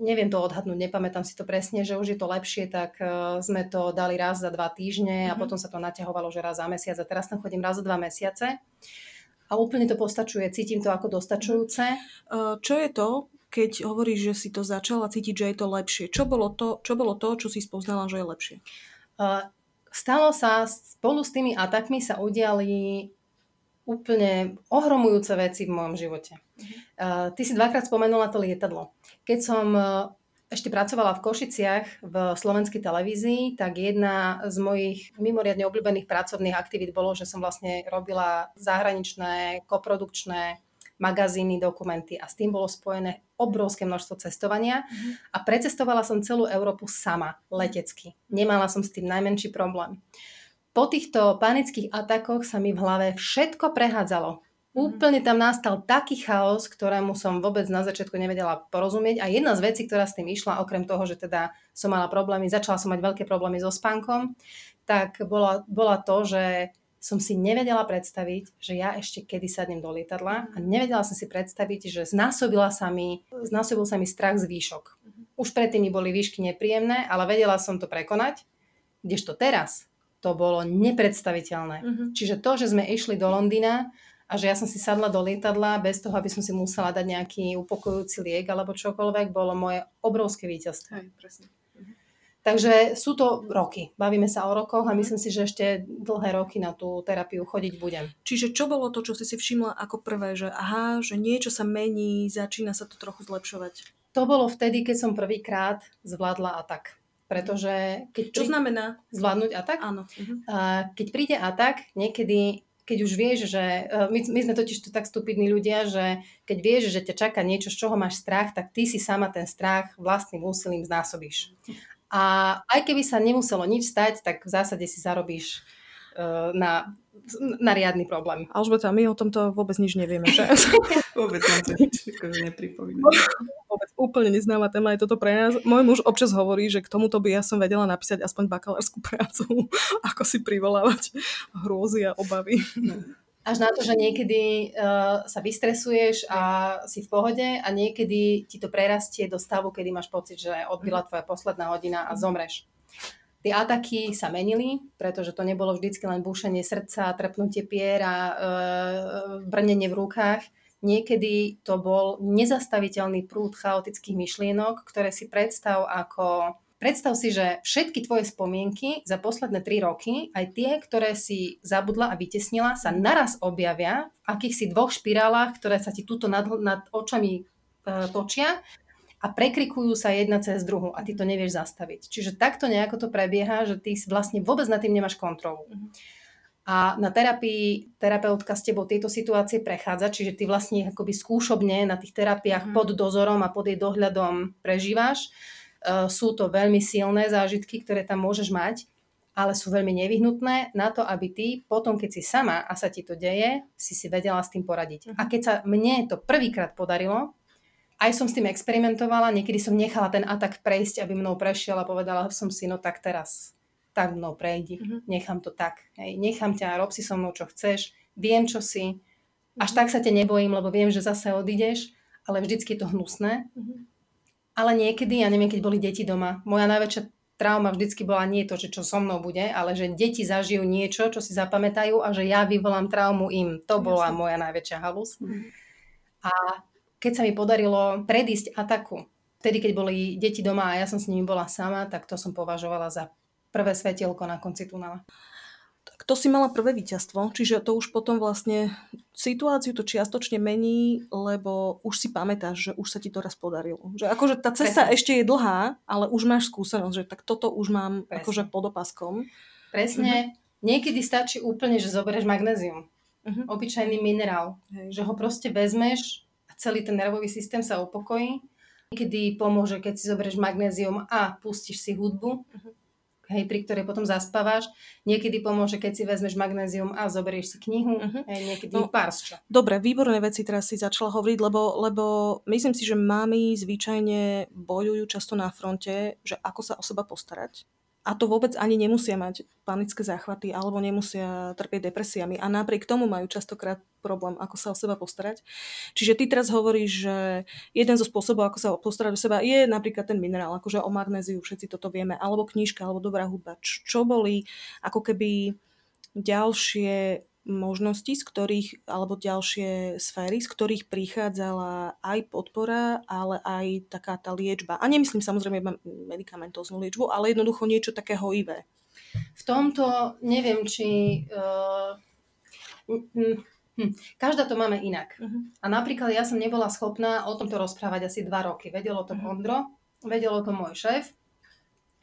Speaker 3: neviem to odhadnúť, nepamätám si to presne, že už je to lepšie, tak e, sme to dali raz za dva týždne a mm-hmm. potom sa to naťahovalo, že raz za mesiac a teraz tam chodím raz za dva mesiace. A úplne to postačuje, cítim to ako dostačujúce. E,
Speaker 1: čo je to, keď hovoríš, že si to začala cítiť, že je to lepšie? Čo bolo to, čo, bolo to, čo si spoznala, že je lepšie? E,
Speaker 3: stalo sa, spolu s tými atakmi sa udiali úplne ohromujúce veci v mojom živote. Uh, ty si dvakrát spomenula to lietadlo. Keď som uh, ešte pracovala v Košiciach v slovenskej televízii, tak jedna z mojich mimoriadne obľúbených pracovných aktivít bolo, že som vlastne robila zahraničné, koprodukčné magazíny, dokumenty a s tým bolo spojené obrovské množstvo cestovania mm-hmm. a precestovala som celú Európu sama, letecky. Nemala som s tým najmenší problém. Po týchto panických atakoch sa mi v hlave všetko prehádzalo Úplne tam nastal taký chaos, ktorému som vôbec na začiatku nevedela porozumieť. A jedna z vecí, ktorá s tým išla, okrem toho, že teda som mala problémy, začala som mať veľké problémy so spánkom, tak bola, bola to, že som si nevedela predstaviť, že ja ešte kedy sadnem do lietadla a nevedela som si predstaviť, že znásobila sa mi, znásobil sa mi strach z výšok. Už predtým mi boli výšky nepríjemné, ale vedela som to prekonať, kdežto teraz to bolo nepredstaviteľné. Uh-huh. Čiže to, že sme išli do Londýna a že ja som si sadla do lietadla bez toho, aby som si musela dať nejaký upokojujúci liek alebo čokoľvek, bolo moje obrovské víťazstvo.
Speaker 1: Hej, presne.
Speaker 3: Takže sú to roky. Bavíme sa o rokoch a mhm. myslím si, že ešte dlhé roky na tú terapiu chodiť budem.
Speaker 1: Čiže čo bolo to, čo si si všimla ako prvé, že aha, že niečo sa mení, začína sa to trochu zlepšovať?
Speaker 3: To bolo vtedy, keď som prvýkrát zvládla atak. Pretože keď
Speaker 1: Čo prí... znamená?
Speaker 3: Zvládnuť atak?
Speaker 1: Áno. Uh-huh.
Speaker 3: Keď príde atak, niekedy keď už vieš, že e, my, my sme totiž tu tak stupidní ľudia, že keď vieš, že ťa čaká niečo, z čoho máš strach, tak ty si sama ten strach vlastným úsilím znásobíš. A aj keby sa nemuselo nič stať, tak v zásade si zarobíš na, na riadny problém.
Speaker 1: Alžbeta, my o tomto vôbec nič nevieme, že?
Speaker 2: vôbec nám to nič akože nepripomína.
Speaker 1: Vôbec úplne neznáma téma je toto pre nás. Môj muž občas hovorí, že k tomuto by ja som vedela napísať aspoň bakalárskú prácu, ako si privolávať hrôzy a obavy.
Speaker 3: Až na to, že niekedy uh, sa vystresuješ a si v pohode a niekedy ti to prerastie do stavu, kedy máš pocit, že odbila mhm. tvoja posledná hodina a zomreš. Tie ataky sa menili, pretože to nebolo vždycky len búšenie srdca, trpnutie pier a e, brnenie v rukách. Niekedy to bol nezastaviteľný prúd chaotických myšlienok, ktoré si predstav ako Predstav si, že všetky tvoje spomienky za posledné 3 roky, aj tie, ktoré si zabudla a vytesnila, sa naraz objavia v akýchsi dvoch špirálach, ktoré sa ti túto nad, nad očami e, točia a prekrikujú sa jedna cez druhú a ty to nevieš zastaviť. Čiže takto nejako to prebieha, že ty vlastne vôbec nad tým nemáš kontrolu. Mhm. A na terapii terapeutka s tebou tieto situácie prechádza, čiže ty vlastne akoby skúšobne na tých terapiách mm. pod dozorom a pod jej dohľadom prežívaš Eh, sú to veľmi silné zážitky, ktoré tam môžeš mať, ale sú veľmi nevyhnutné na to, aby ty potom, keď si sama a sa ti to deje, si si vedela s tým poradiť. A mhm. keď sa mne to prvýkrát podarilo, aj som s tým experimentovala, niekedy som nechala ten atak prejsť, aby mnou prešiel a povedala som si, no tak teraz tak mnou prejdi, uh-huh. nechám to tak, hej, nechám ťa, rob si so mnou, čo chceš, viem, čo si, až uh-huh. tak sa te nebojím, lebo viem, že zase odídeš, ale vždycky je to hnusné. Uh-huh. Ale niekedy, ja neviem, keď boli deti doma, moja najväčšia trauma vždycky bola nie to, že čo so mnou bude, ale že deti zažijú niečo, čo si zapamätajú a že ja vyvolám traumu im. To bola Jasne. moja najväčšia halus. Mm. A keď sa mi podarilo predísť ataku, vtedy, keď boli deti doma a ja som s nimi bola sama, tak to som považovala za prvé svetielko na konci tunela
Speaker 1: to si mala prvé víťazstvo, čiže to už potom vlastne situáciu to čiastočne mení, lebo už si pamätáš, že už sa ti to raz podarilo. Že akože tá cesta Presne. ešte je dlhá, ale už máš skúsenosť, že tak toto už mám Presne. akože pod opaskom.
Speaker 3: Presne. Mhm. Niekedy stačí úplne, že zoberieš magnézium. Uh-huh. Obyčajný minerál. Hej. Že ho proste vezmeš celý ten nervový systém sa upokojí. Niekedy pomôže, keď si zoberieš magnézium a pustíš si hudbu. Uh-huh hej, pri ktorej potom zaspávaš. Niekedy pomôže, keď si vezmeš magnézium a zoberieš si knihu, uh-huh. hej, niekedy no, čo.
Speaker 1: Dobre, výborné veci teraz si začala hovoriť, lebo, lebo myslím si, že mami zvyčajne bojujú často na fronte, že ako sa o seba postarať a to vôbec ani nemusia mať panické záchvaty alebo nemusia trpieť depresiami a napriek tomu majú častokrát problém, ako sa o seba postarať. Čiže ty teraz hovoríš, že jeden zo spôsobov, ako sa postarať o seba, je napríklad ten minerál, akože o magnéziu, všetci toto vieme, alebo knižka, alebo dobrá hudba. Čo boli ako keby ďalšie možnosti, z ktorých, alebo ďalšie sféry, z ktorých prichádzala aj podpora, ale aj taká tá liečba. A nemyslím samozrejme medicamentóznu liečbu, ale jednoducho niečo takého ivé.
Speaker 3: V tomto neviem, či... Uh, hm, každá to máme inak. Uh-huh. A napríklad ja som nebola schopná o tomto rozprávať asi dva roky. Vedelo to uh-huh. Ondro, vedelo to môj šéf,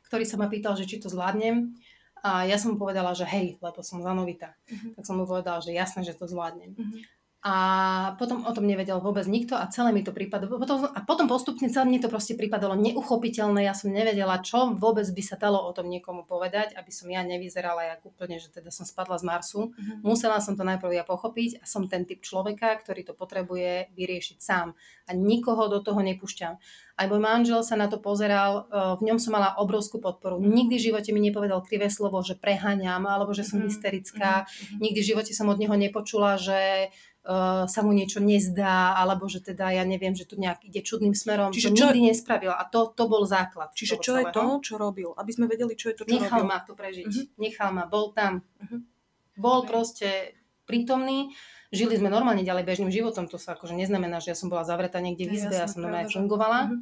Speaker 3: ktorý sa ma pýtal, že či to zvládnem. A ja som mu povedala, že hej, lebo som zanovitá. Uh-huh. Tak som mu povedala, že jasné, že to zvládnem. Uh-huh. A potom o tom nevedel vôbec nikto a celé mi to pripadalo. Potom, a potom postupne celé mne to proste pripadalo neuchopiteľné. Ja som nevedela, čo vôbec by sa dalo o tom niekomu povedať, aby som ja nevyzerala jak úplne, že teda som spadla z Marsu. Mm-hmm. Musela som to najprv ja pochopiť a som ten typ človeka, ktorý to potrebuje vyriešiť sám. A nikoho do toho nepúšťam. Aj môj manžel sa na to pozeral, v ňom som mala obrovskú podporu. Nikdy v živote mi nepovedal krivé slovo, že preháňam alebo že som mm-hmm. hysterická. Mm-hmm. Nikdy v živote som od neho nepočula, že sa mu niečo nezdá, alebo že teda ja neviem, že tu nejak ide čudným smerom. Čiže to čo... nikdy nespravil a to, to bol základ.
Speaker 1: Čiže čo celého. je to, čo robil? Aby sme vedeli, čo je to, čo
Speaker 3: Nechal
Speaker 1: robil.
Speaker 3: ma to prežiť. Uh-huh. Nechal ma, bol tam. Uh-huh. Bol okay. proste prítomný. Žili sme normálne ďalej bežným životom, to sa akože neznamená, že ja som bola zavretá niekde v izbe, ja, ja som normálne fungovala. Uh-huh.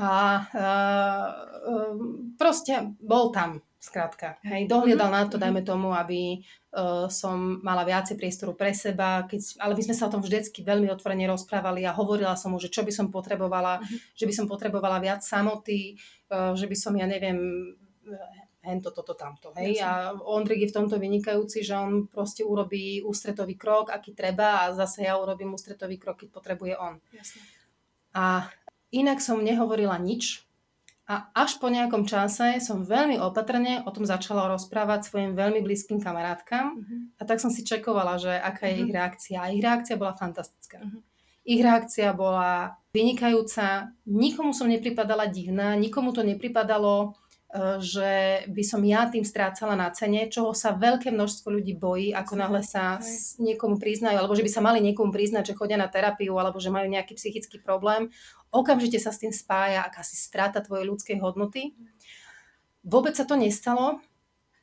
Speaker 3: A uh, proste bol tam, skrátka. Hej, dohliadal uh-huh. na to, dajme tomu, aby uh, som mala viacej priestoru pre seba, keď, ale my sme sa o tom vždycky veľmi otvorene rozprávali a hovorila som mu, že čo by som potrebovala, uh-huh. že by som potrebovala viac samoty, uh, že by som, ja neviem, hento, toto, tamto. Hej? A Ondrik je v tomto vynikajúci, že on proste urobí ústretový krok, aký treba a zase ja urobím ústretový krok, keď potrebuje on. Jasne. A inak som nehovorila nič, a až po nejakom čase som veľmi opatrne o tom začala rozprávať svojim veľmi blízkym kamarátkam uh-huh. a tak som si čekovala, že aká je uh-huh. ich reakcia. A ich reakcia bola fantastická. Uh-huh. Ich reakcia bola vynikajúca, nikomu som nepripadala divná, nikomu to nepripadalo že by som ja tým strácala na cene, čoho sa veľké množstvo ľudí bojí, ako náhle sa niekomu priznajú, alebo že by sa mali niekomu priznať, že chodia na terapiu, alebo že majú nejaký psychický problém. Okamžite sa s tým spája akási strata tvojej ľudskej hodnoty. Vôbec sa to nestalo.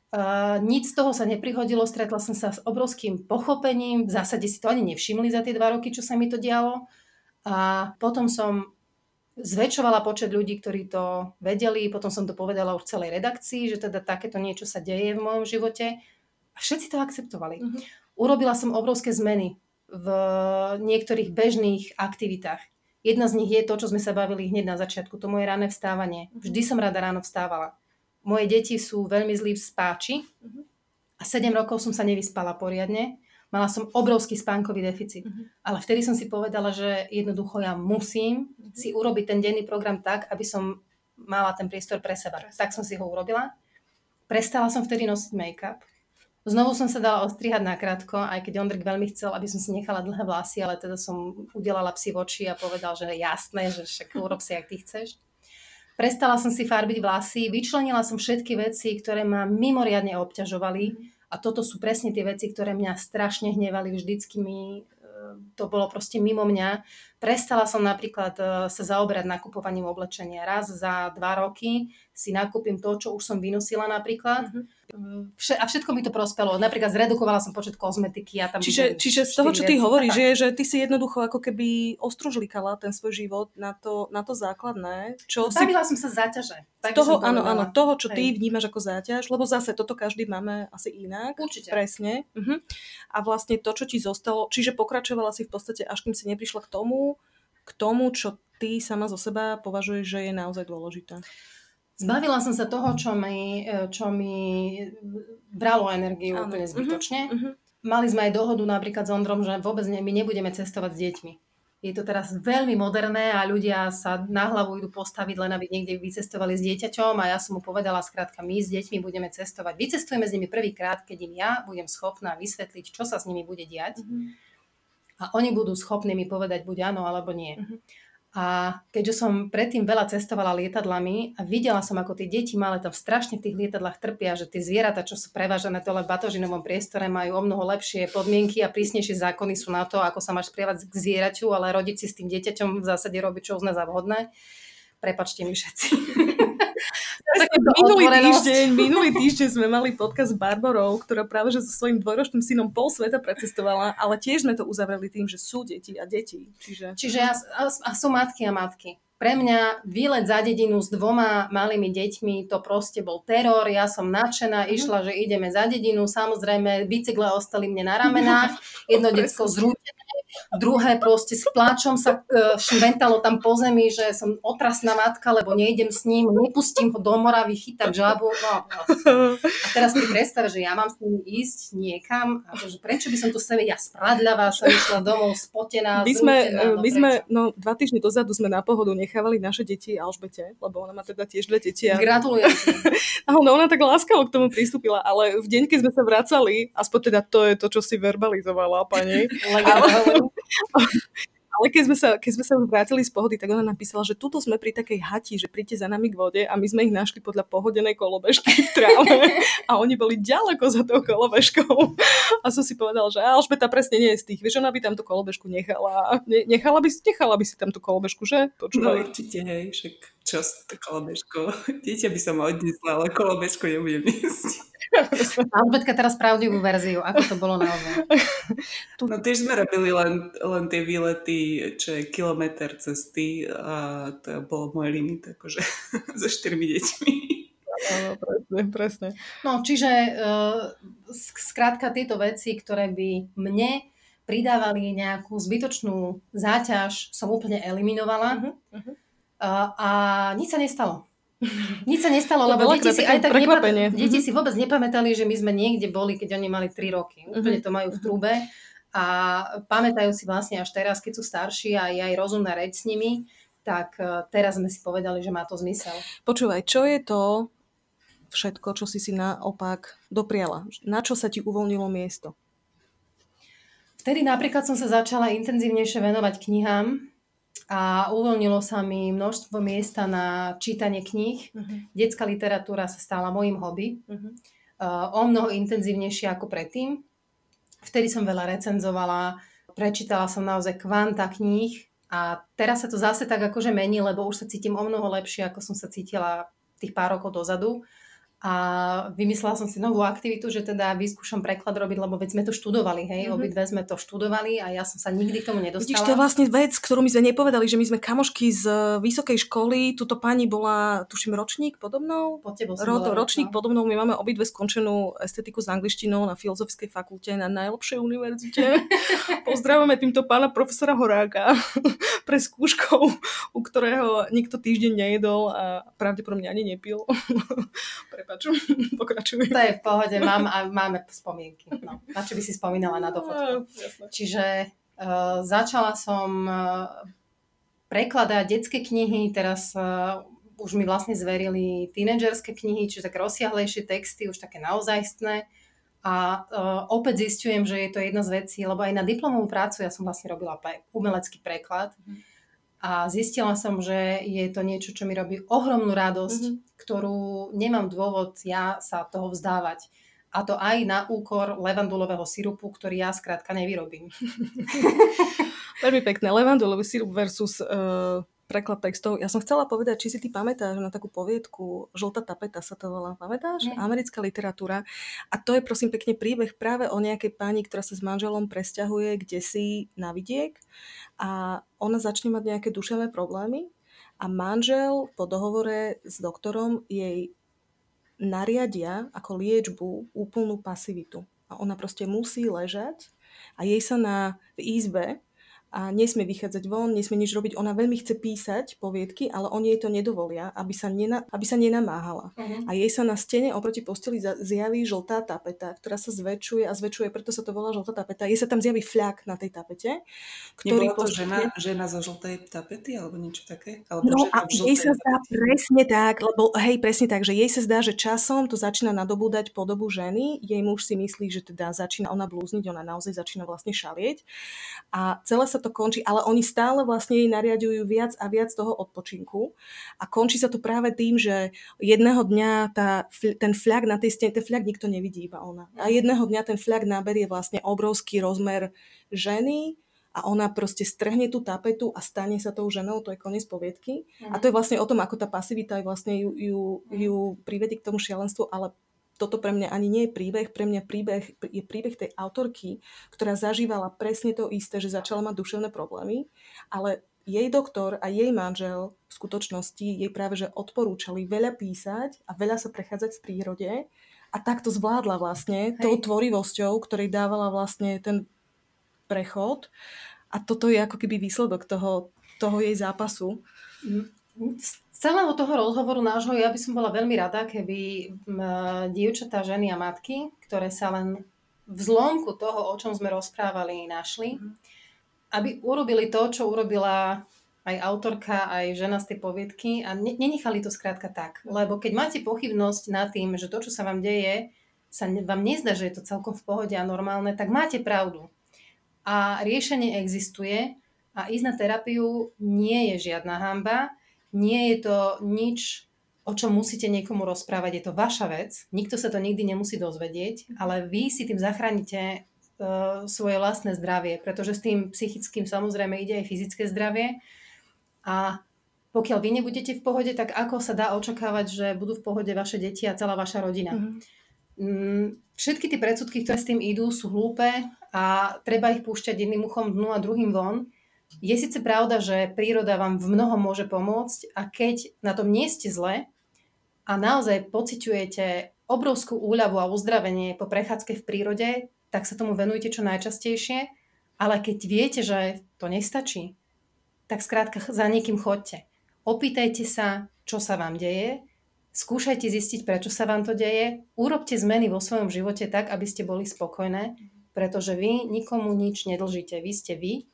Speaker 3: Uh, nič z toho sa neprihodilo, stretla som sa s obrovským pochopením, v zásade si to ani nevšimli za tie dva roky, čo sa mi to dialo. A potom som zväčšovala počet ľudí, ktorí to vedeli, potom som to povedala už celej redakcii, že teda takéto niečo sa deje v mojom živote a všetci to akceptovali. Mm-hmm. Urobila som obrovské zmeny v niektorých bežných aktivitách. Jedna z nich je to, čo sme sa bavili hneď na začiatku, to moje rané vstávanie. Mhm. Vždy som rada ráno vstávala. Moje deti sú veľmi zlí v spáči mm-hmm. a 7 rokov som sa nevyspala poriadne Mala som obrovský spánkový deficit. Uh-huh. Ale vtedy som si povedala, že jednoducho ja musím uh-huh. si urobiť ten denný program tak, aby som mala ten priestor pre seba. Presne. Tak som si ho urobila. Prestala som vtedy nosiť make-up. Znovu som sa dala ostrihať nakrátko, aj keď Ondrik veľmi chcel, aby som si nechala dlhé vlasy, ale teda som udelala psi voči a povedal, že jasné, že však urob si, ak ty chceš. Prestala som si farbiť vlasy, vyčlenila som všetky veci, ktoré ma mimoriadne obťažovali. A toto sú presne tie veci, ktoré mňa strašne hnevali. Vždycky mi e, to bolo proste mimo mňa. Prestala som napríklad e, sa zaoberať nakupovaním oblečenia. Raz za dva roky si nakúpim to, čo už som vynosila napríklad. Mm-hmm a všetko mi to prospelo. Napríklad zredukovala som počet kozmetiky. A tam
Speaker 1: čiže, čiže z toho, čo ty hovoríš, je, že ty si jednoducho ako keby ostružlikala ten svoj život na to, na to základné.
Speaker 3: Čo Zbavila si... som sa záťaže.
Speaker 1: Tak toho, áno, áno, toho, čo ty Hej. vnímaš ako záťaž, lebo zase toto každý máme asi inak.
Speaker 3: Určite.
Speaker 1: Presne. Uh-huh. A vlastne to, čo ti zostalo, čiže pokračovala si v podstate, až kým si neprišla k tomu, k tomu, čo ty sama zo seba považuješ, že je naozaj dôležité.
Speaker 3: Zbavila som sa toho, čo mi, e, čo mi bralo energiu ano. úplne mhm, zbytočne. Uh-huh. Mali sme aj dohodu napríklad s Ondrom, že vôbec ne, my nebudeme cestovať s deťmi. Je to teraz veľmi moderné a ľudia sa na hlavu idú postaviť, len aby niekde vycestovali s dieťaťom a ja som mu povedala skrátka, my s deťmi budeme cestovať. Vycestujeme s nimi prvýkrát, keď im ja budem schopná vysvetliť, čo sa s nimi bude diať. Uh-huh. A oni budú schopní mi povedať buď áno alebo nie. Uh-huh. A keďže som predtým veľa cestovala lietadlami a videla som, ako tie deti malé tam strašne v tých lietadlách trpia, že tie zvieratá, čo sú prevážané dole v batožinovom priestore, majú o mnoho lepšie podmienky a prísnejšie zákony sú na to, ako sa máš sprievať k zvieraťu, ale rodiť si s tým dieťaťom v zásade robiť, čo uzná za vhodné. Prepačte mi všetci.
Speaker 1: minulý týždeň, minulý týždeň sme mali podcast s Barborou, ktorá práve že so svojím dvojročným synom pol sveta precestovala, ale tiež sme to uzavreli tým, že sú deti a deti. Čiže,
Speaker 3: Čiže ja, a sú matky a matky. Pre mňa výlet za dedinu s dvoma malými deťmi, to proste bol teror. Ja som nadšená, mm. išla, že ideme za dedinu. Samozrejme, bicykle ostali mne na ramenách. Jedno detsko zrútené, druhé proste s pláčom sa e, šventalo tam po zemi, že som otrasná matka, lebo nejdem s ním, nepustím ho do Moravy chytať žabu. No, a teraz si predstav, že ja mám s ním ísť niekam, a že prečo by som tu sebe, ja spradľavá som išla domov, spotená,
Speaker 1: my sme, zrútená, no, my sme, no dva týždne dozadu sme na pohodu nechávali naše deti Alžbete, lebo ona má teda tiež dve deti. A...
Speaker 3: Gratulujem.
Speaker 1: ona, ona tak láskavo k tomu pristúpila, ale v deň, keď sme sa vracali, aspoň teda to je to, čo si verbalizovala, pani. Ale keď sme, sa, keď sme sa vrátili z pohody, tak ona napísala, že tuto sme pri takej hati, že príďte za nami k vode a my sme ich našli podľa pohodenej kolobežky v tráve a oni boli ďaleko za tou kolobežkou. A som si povedala, že Alžbeta presne nie je z tých, vieš, ona by tam tú kolobežku nechala. Ne, nechala, by, nechala by si tam tú kolobežku, že?
Speaker 2: Počúvaj. No určite, hej, však čo s kolobežkou? Dieťa by sa ma odnesla, ale kolobežku nebudem ísť.
Speaker 3: Albetka teraz pravdivú verziu, ako to bolo naozaj.
Speaker 2: No tiež sme robili len, len tie výlety, čo je kilometr cesty a to bol môj limit, akože so štyrmi deťmi.
Speaker 1: Áno, presne, presne.
Speaker 3: No, čiže uh, skrátka tieto veci, ktoré by mne pridávali nejakú zbytočnú záťaž, som úplne eliminovala. Uh-huh, uh-huh. Uh, a nič sa nestalo. Nič sa nestalo, lebo deti si aj tak nepa- deti mhm. si vôbec nepamätali, že my sme niekde boli, keď oni mali 3 roky. Mhm. Úplne to majú v trúbe a pamätajú si vlastne až teraz, keď sú starší a je aj rozumná reč s nimi, tak e, teraz sme si povedali, že má to zmysel.
Speaker 1: Počúvaj, čo je to všetko, čo si si naopak dopriala? Na čo sa ti uvoľnilo miesto?
Speaker 3: Vtedy napríklad som sa začala intenzívnejšie venovať knihám, a uvoľnilo sa mi množstvo miesta na čítanie kníh. Uh-huh. Detská literatúra sa stala mojim hobby. Uh-huh. Uh, o mnoho intenzívnejšie ako predtým. Vtedy som veľa recenzovala, prečítala som naozaj kvanta kníh a teraz sa to zase tak akože mení, lebo už sa cítim o mnoho lepšie, ako som sa cítila tých pár rokov dozadu a vymyslela som si novú aktivitu, že teda vyskúšam preklad robiť, lebo veď sme to študovali, hej, mm-hmm. obidve sme to študovali a ja som sa nikdy k tomu nedostala.
Speaker 1: Vidíš, to je vlastne vec, ktorú my sme nepovedali, že my sme kamošky z vysokej školy, tuto pani bola, tuším, ročník podobnou.
Speaker 3: Po tebo
Speaker 1: Ro, bola, ročník no. podobnou, my máme obidve skončenú estetiku s angličtinou na Filozofickej fakulte na najlepšej univerzite. Pozdravujeme týmto pána profesora Horáka pre skúškou, u ktorého nikto týždeň nejedol a pravdepodobne ani nepil. prepač, pokračuj.
Speaker 3: To je v pohode, mám, a máme spomienky. No, na čo by si spomínala na dochodku. Čiže uh, začala som uh, prekladať detské knihy, teraz uh, už mi vlastne zverili tínedžerské knihy, čiže tak rozsiahlejšie texty, už také naozajstné. A uh, opäť zistujem, že je to jedna z vecí, lebo aj na diplomovú prácu ja som vlastne robila pre, umelecký preklad. Mm a zistila som, že je to niečo, čo mi robí ohromnú radosť, mm-hmm. ktorú nemám dôvod ja sa toho vzdávať. A to aj na úkor levandulového sirupu, ktorý ja skrátka nevyrobím.
Speaker 1: Veľmi pekné. Levandulový sirup versus uh, preklad textov. Ja som chcela povedať, či si ty pamätáš na takú poviedku Žltá tapeta sa to volá, pamätáš? Nie. Americká literatúra. A to je prosím pekne príbeh práve o nejakej pani, ktorá sa s manželom presťahuje kde si na vidiek a ona začne mať nejaké duševné problémy a manžel po dohovore s doktorom jej nariadia ako liečbu úplnú pasivitu. A ona proste musí ležať a jej sa na v izbe a nesmie vychádzať von, nesmie nič robiť. Ona veľmi chce písať poviedky, ale oni jej to nedovolia, aby sa, nena, aby sa nenamáhala. Uh-huh. A jej sa na stene oproti posteli zjaví žltá tapeta, ktorá sa zväčšuje a zväčšuje, preto sa to volá žltá tapeta. Jej sa tam zjaví fľak na tej tapete.
Speaker 2: Ktorý Nebola to postupne... žena, žena zo žltej tapety alebo niečo také? Alebo
Speaker 1: no a jej sa zdá tapety. presne tak, lebo hej, presne tak, že jej sa zdá, že časom to začína nadobúdať podobu ženy, jej muž si myslí, že teda začína ona blúzniť, ona naozaj začína vlastne šalieť a celé sa sa to končí, ale oni stále vlastne jej nariadujú viac a viac toho odpočinku a končí sa to práve tým, že jedného dňa tá, ten fľak na tej stene, ten fľak nikto nevidí, iba ona. A jedného dňa ten fľak naberie vlastne obrovský rozmer ženy, a ona proste strhne tú tapetu a stane sa tou ženou, to je koniec poviedky. Mm. A to je vlastne o tom, ako tá pasivita vlastne ju, ju, ju privedí k tomu šialenstvu, ale toto pre mňa ani nie je príbeh, pre mňa príbeh je príbeh tej autorky, ktorá zažívala presne to isté, že začala mať duševné problémy, ale jej doktor a jej manžel v skutočnosti jej práve že odporúčali veľa písať a veľa sa prechádzať v prírode a tak to zvládla vlastne Hej. tou tvorivosťou, ktorej dávala vlastne ten prechod a toto je ako keby výsledok toho, toho jej zápasu.
Speaker 3: Z celého toho rozhovoru nášho ja by som bola veľmi rada, keby dievčatá, ženy a matky, ktoré sa len v zlomku toho, o čom sme rozprávali, našli, mhm. aby urobili to, čo urobila aj autorka, aj žena z tej poviedky a ne- nenechali to skrátka tak. Lebo keď máte pochybnosť nad tým, že to, čo sa vám deje, sa ne- vám nezdá, že je to celkom v pohode a normálne, tak máte pravdu. A riešenie existuje a ísť na terapiu nie je žiadna hamba, nie je to nič, o čom musíte niekomu rozprávať, je to vaša vec, nikto sa to nikdy nemusí dozvedieť, ale vy si tým zachránite uh, svoje vlastné zdravie, pretože s tým psychickým samozrejme ide aj fyzické zdravie a pokiaľ vy nebudete v pohode, tak ako sa dá očakávať, že budú v pohode vaše deti a celá vaša rodina? Mm-hmm. Všetky tie predsudky, ktoré s tým idú, sú hlúpe a treba ich púšťať jedným uchom dnu a druhým von. Je síce pravda, že príroda vám v mnohom môže pomôcť a keď na tom nie ste zle a naozaj pociťujete obrovskú úľavu a uzdravenie po prechádzke v prírode, tak sa tomu venujte čo najčastejšie, ale keď viete, že to nestačí, tak skrátka za niekým chodte. Opýtajte sa, čo sa vám deje, skúšajte zistiť, prečo sa vám to deje, urobte zmeny vo svojom živote tak, aby ste boli spokojné, pretože vy nikomu nič nedlžíte. Vy ste vy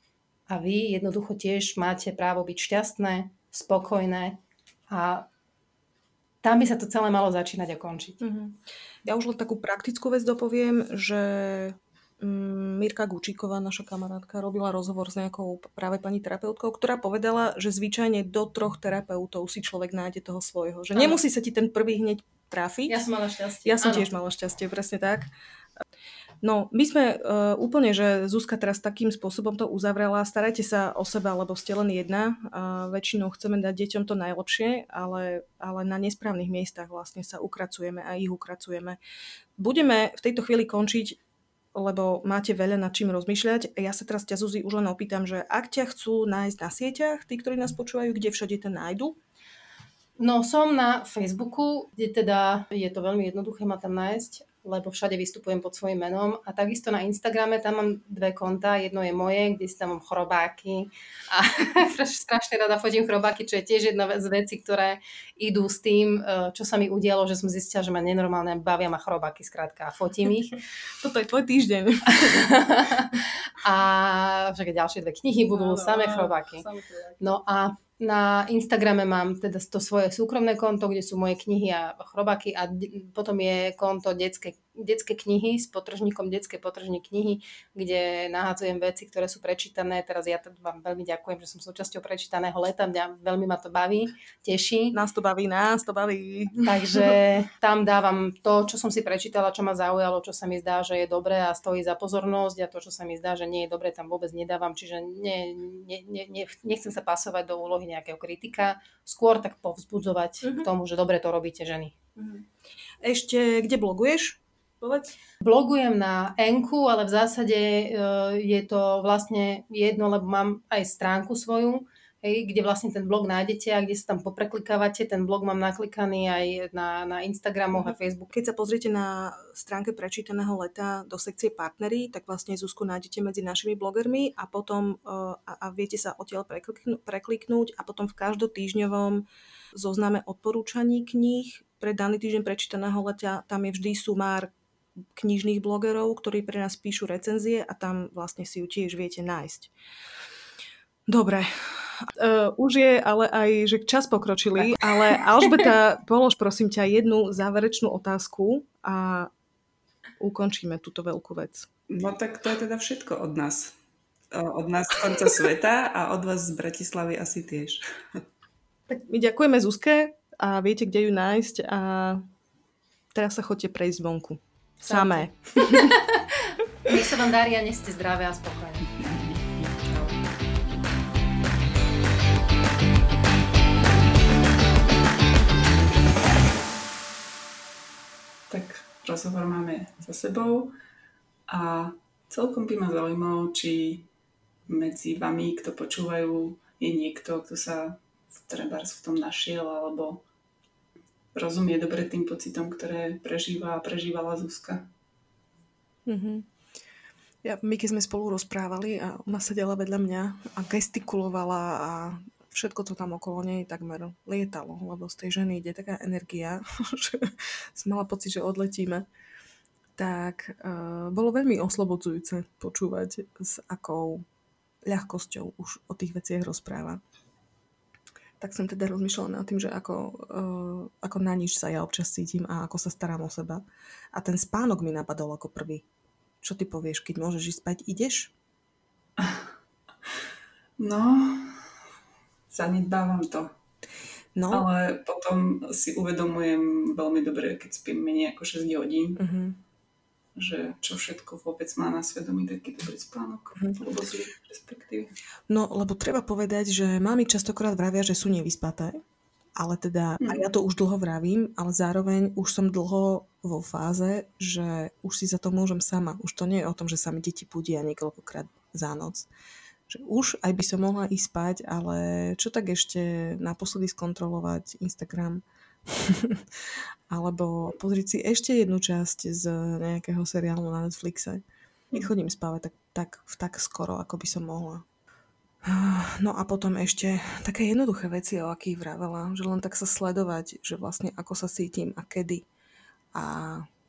Speaker 3: a vy jednoducho tiež máte právo byť šťastné, spokojné a tam by sa to celé malo začínať a končiť. Mm-hmm.
Speaker 1: Ja už len takú praktickú vec dopoviem, že Mm, Mirka Gučíková, naša kamarátka, robila rozhovor s nejakou práve pani terapeutkou, ktorá povedala, že zvyčajne do troch terapeutov si človek nájde toho svojho. Že ano. nemusí sa ti ten prvý hneď trafiť.
Speaker 3: Ja som mala šťastie.
Speaker 1: Ja som ano. tiež mala šťastie, presne tak. No, my sme uh, úplne, že Zuzka teraz takým spôsobom to uzavrela. Starajte sa o seba, lebo ste len jedna. A väčšinou chceme dať deťom to najlepšie, ale, ale na nesprávnych miestach vlastne sa ukracujeme a ich ukracujeme. Budeme v tejto chvíli končiť lebo máte veľa nad čím rozmýšľať. Ja sa teraz ťa, Zuzi, už len opýtam, že ak ťa chcú nájsť na sieťach, tí, ktorí nás počúvajú, kde všade ťa nájdu?
Speaker 3: No som na Facebooku, kde teda je to veľmi jednoduché ma tam nájsť lebo všade vystupujem pod svojim menom. A takisto na Instagrame tam mám dve konta. Jedno je moje, kde si tam mám chrobáky a strašne rada fotím chrobáky, čo je tiež jedna z vecí, ktoré idú s tým, e, čo sa mi udialo, že som zistila, že ma nenormálne bavia ma chrobáky, skrátka, a fotím ich.
Speaker 1: Toto je tvoj týždeň.
Speaker 3: a však ďalšie dve knihy budú no, samé chrobáky. No a na Instagrame mám teda to svoje súkromné konto, kde sú moje knihy a chrobáky a potom je konto detské detské knihy s potržníkom detské potržní knihy, kde nahádzujem veci, ktoré sú prečítané. Teraz ja vám veľmi ďakujem, že som súčasťou prečítaného leta. Mňa veľmi ma to baví, teší.
Speaker 1: Nás to baví, nás to baví.
Speaker 3: Takže tam dávam to, čo som si prečítala, čo ma zaujalo, čo sa mi zdá, že je dobré a stojí za pozornosť a to, čo sa mi zdá, že nie je dobré, tam vôbec nedávam. Čiže ne, ne, ne, nechcem sa pasovať do úlohy nejakého kritika, skôr tak povzbudzovať mm-hmm. k tomu, že dobre to robíte ženy. Mm-hmm.
Speaker 1: Ešte kde bloguješ?
Speaker 3: Povedz. Blogujem na Enku, ale v zásade e, je to vlastne jedno, lebo mám aj stránku svoju, hej, kde vlastne ten blog nájdete a kde sa tam popreklikávate. Ten blog mám naklikaný aj na, na Instagramoch a mhm. Facebook.
Speaker 1: Keď sa pozriete na stránke prečítaného leta do sekcie partnery, tak vlastne Zuzku nájdete medzi našimi blogermi a potom e, a, a viete sa odtiaľ prekliknú, prekliknúť a potom v každotýždňovom zozname odporúčaní kníh pre daný týždeň prečítaného leta tam je vždy sumár knižných blogerov, ktorí pre nás píšu recenzie a tam vlastne si ju tiež viete nájsť. Dobre, Uh, už je ale aj, že čas pokročili, ale Alžbeta, polož prosím ťa jednu záverečnú otázku a ukončíme túto veľkú vec.
Speaker 2: No tak to je teda všetko od nás. Od nás z konca sveta a od vás z Bratislavy asi tiež.
Speaker 1: Tak my ďakujeme Zuzke a viete, kde ju nájsť a teraz sa chodte prejsť vonku. Samé.
Speaker 3: Nech sa vám darí a neste zdravé a spokojné.
Speaker 2: Tak rozhovor máme za sebou a celkom by ma zaujímalo, či medzi vami, kto počúvajú, je niekto, kto sa v, v tom našiel alebo rozumie dobre tým pocitom, ktoré prežíva a prežívala Zuzka.
Speaker 1: Mm-hmm. Ja, my keď sme spolu rozprávali a ona sedela vedľa mňa a gestikulovala a všetko to tam okolo nej takmer lietalo, lebo z tej ženy ide taká energia, že som mala pocit, že odletíme. Tak uh, bolo veľmi oslobodzujúce počúvať, s akou ľahkosťou už o tých veciach rozpráva tak som teda rozmýšľala nad tým, že ako, uh, ako na nič sa ja občas cítim a ako sa starám o seba. A ten spánok mi napadol ako prvý. Čo ty povieš, keď môžeš ísť spať, ideš?
Speaker 2: No, zanedbávam to. No. Ale potom si uvedomujem veľmi dobre, keď spím menej ako 6 hodín. Uh-huh že čo všetko vôbec má na svedomí taký dobrý spánok, mm. alebo zlý respektíve.
Speaker 1: No, lebo treba povedať, že mami častokrát vravia, že sú nevyspaté, ale teda, mm. a ja to už dlho vravím, ale zároveň už som dlho vo fáze, že už si za to môžem sama. Už to nie je o tom, že sa mi deti pudia niekoľkokrát za noc. Že už aj by som mohla ísť spať, ale čo tak ešte naposledy skontrolovať Instagram, alebo pozrieť si ešte jednu časť z nejakého seriálu na Netflixe. Nechodím spávať tak, tak, tak skoro, ako by som mohla. No a potom ešte také jednoduché veci, o akých vravela, že len tak sa sledovať, že vlastne ako sa cítim a kedy. A,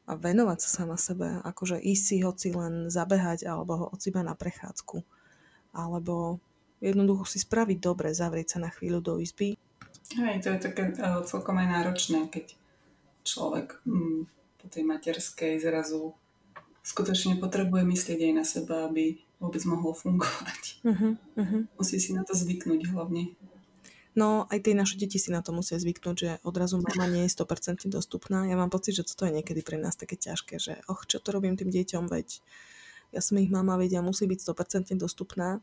Speaker 1: a venovať sa sama sebe, akože ísť si hoci len zabehať alebo hoci iba na prechádzku. Alebo jednoducho si spraviť dobre, zavrieť sa na chvíľu do izby
Speaker 2: Hej, to je také uh, celkom aj náročné, keď človek mm, po tej materskej zrazu skutočne potrebuje myslieť aj na seba, aby vôbec mohol fungovať. Uh-huh, uh-huh. Musí si na to zvyknúť hlavne.
Speaker 1: No, aj tie naše deti si na to musia zvyknúť, že odrazu mama nie je 100% dostupná. Ja mám pocit, že toto je niekedy pre nás také ťažké, že och, čo to robím tým deťom, veď ja som ich mama, vedia, musí byť 100% dostupná.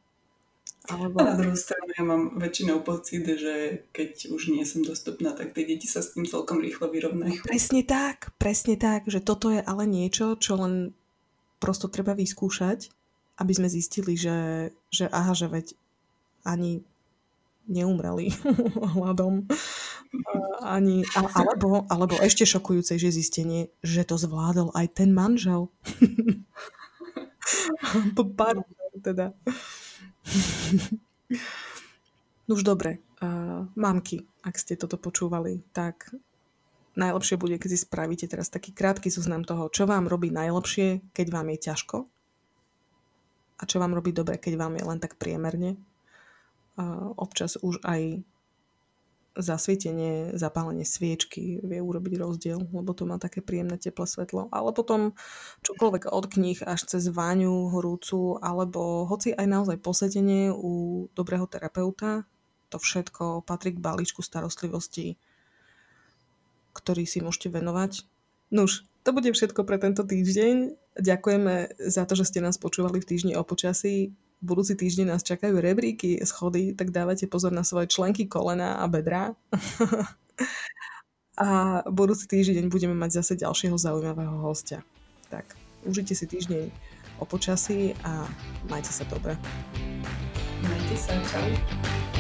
Speaker 2: Alebo... A na druhú stranu ja mám väčšinou pocit, že keď už nie som dostupná, tak tie deti sa s tým celkom rýchlo vyrovnajú.
Speaker 1: Presne tak, presne tak, že toto je ale niečo, čo len prosto treba vyskúšať, aby sme zistili, že, že aha, že veď ani neumreli hľadom. Ani, a, alebo, alebo ešte šokujúcejšie zistenie, že to zvládol aj ten manžel. Pár, teda. No už dobre, uh, mamky, ak ste toto počúvali, tak najlepšie bude, keď si spravíte teraz taký krátky zoznam toho, čo vám robí najlepšie, keď vám je ťažko a čo vám robí dobre, keď vám je len tak priemerne. Uh, občas už aj zasvietenie, zapálenie sviečky vie urobiť rozdiel, lebo to má také príjemné teplé svetlo. Ale potom čokoľvek od knih až cez váňu horúcu, alebo hoci aj naozaj posedenie u dobrého terapeuta, to všetko patrí k balíčku starostlivosti, ktorý si môžete venovať. Nuž, to bude všetko pre tento týždeň. Ďakujeme za to, že ste nás počúvali v týždni o počasí budúci týždeň nás čakajú rebríky, schody, tak dávajte pozor na svoje členky, kolena a bedra. a budúci týždeň budeme mať zase ďalšieho zaujímavého hostia. Tak, užite si týždeň o počasí a majte sa dobre.
Speaker 2: Majte sa, čau.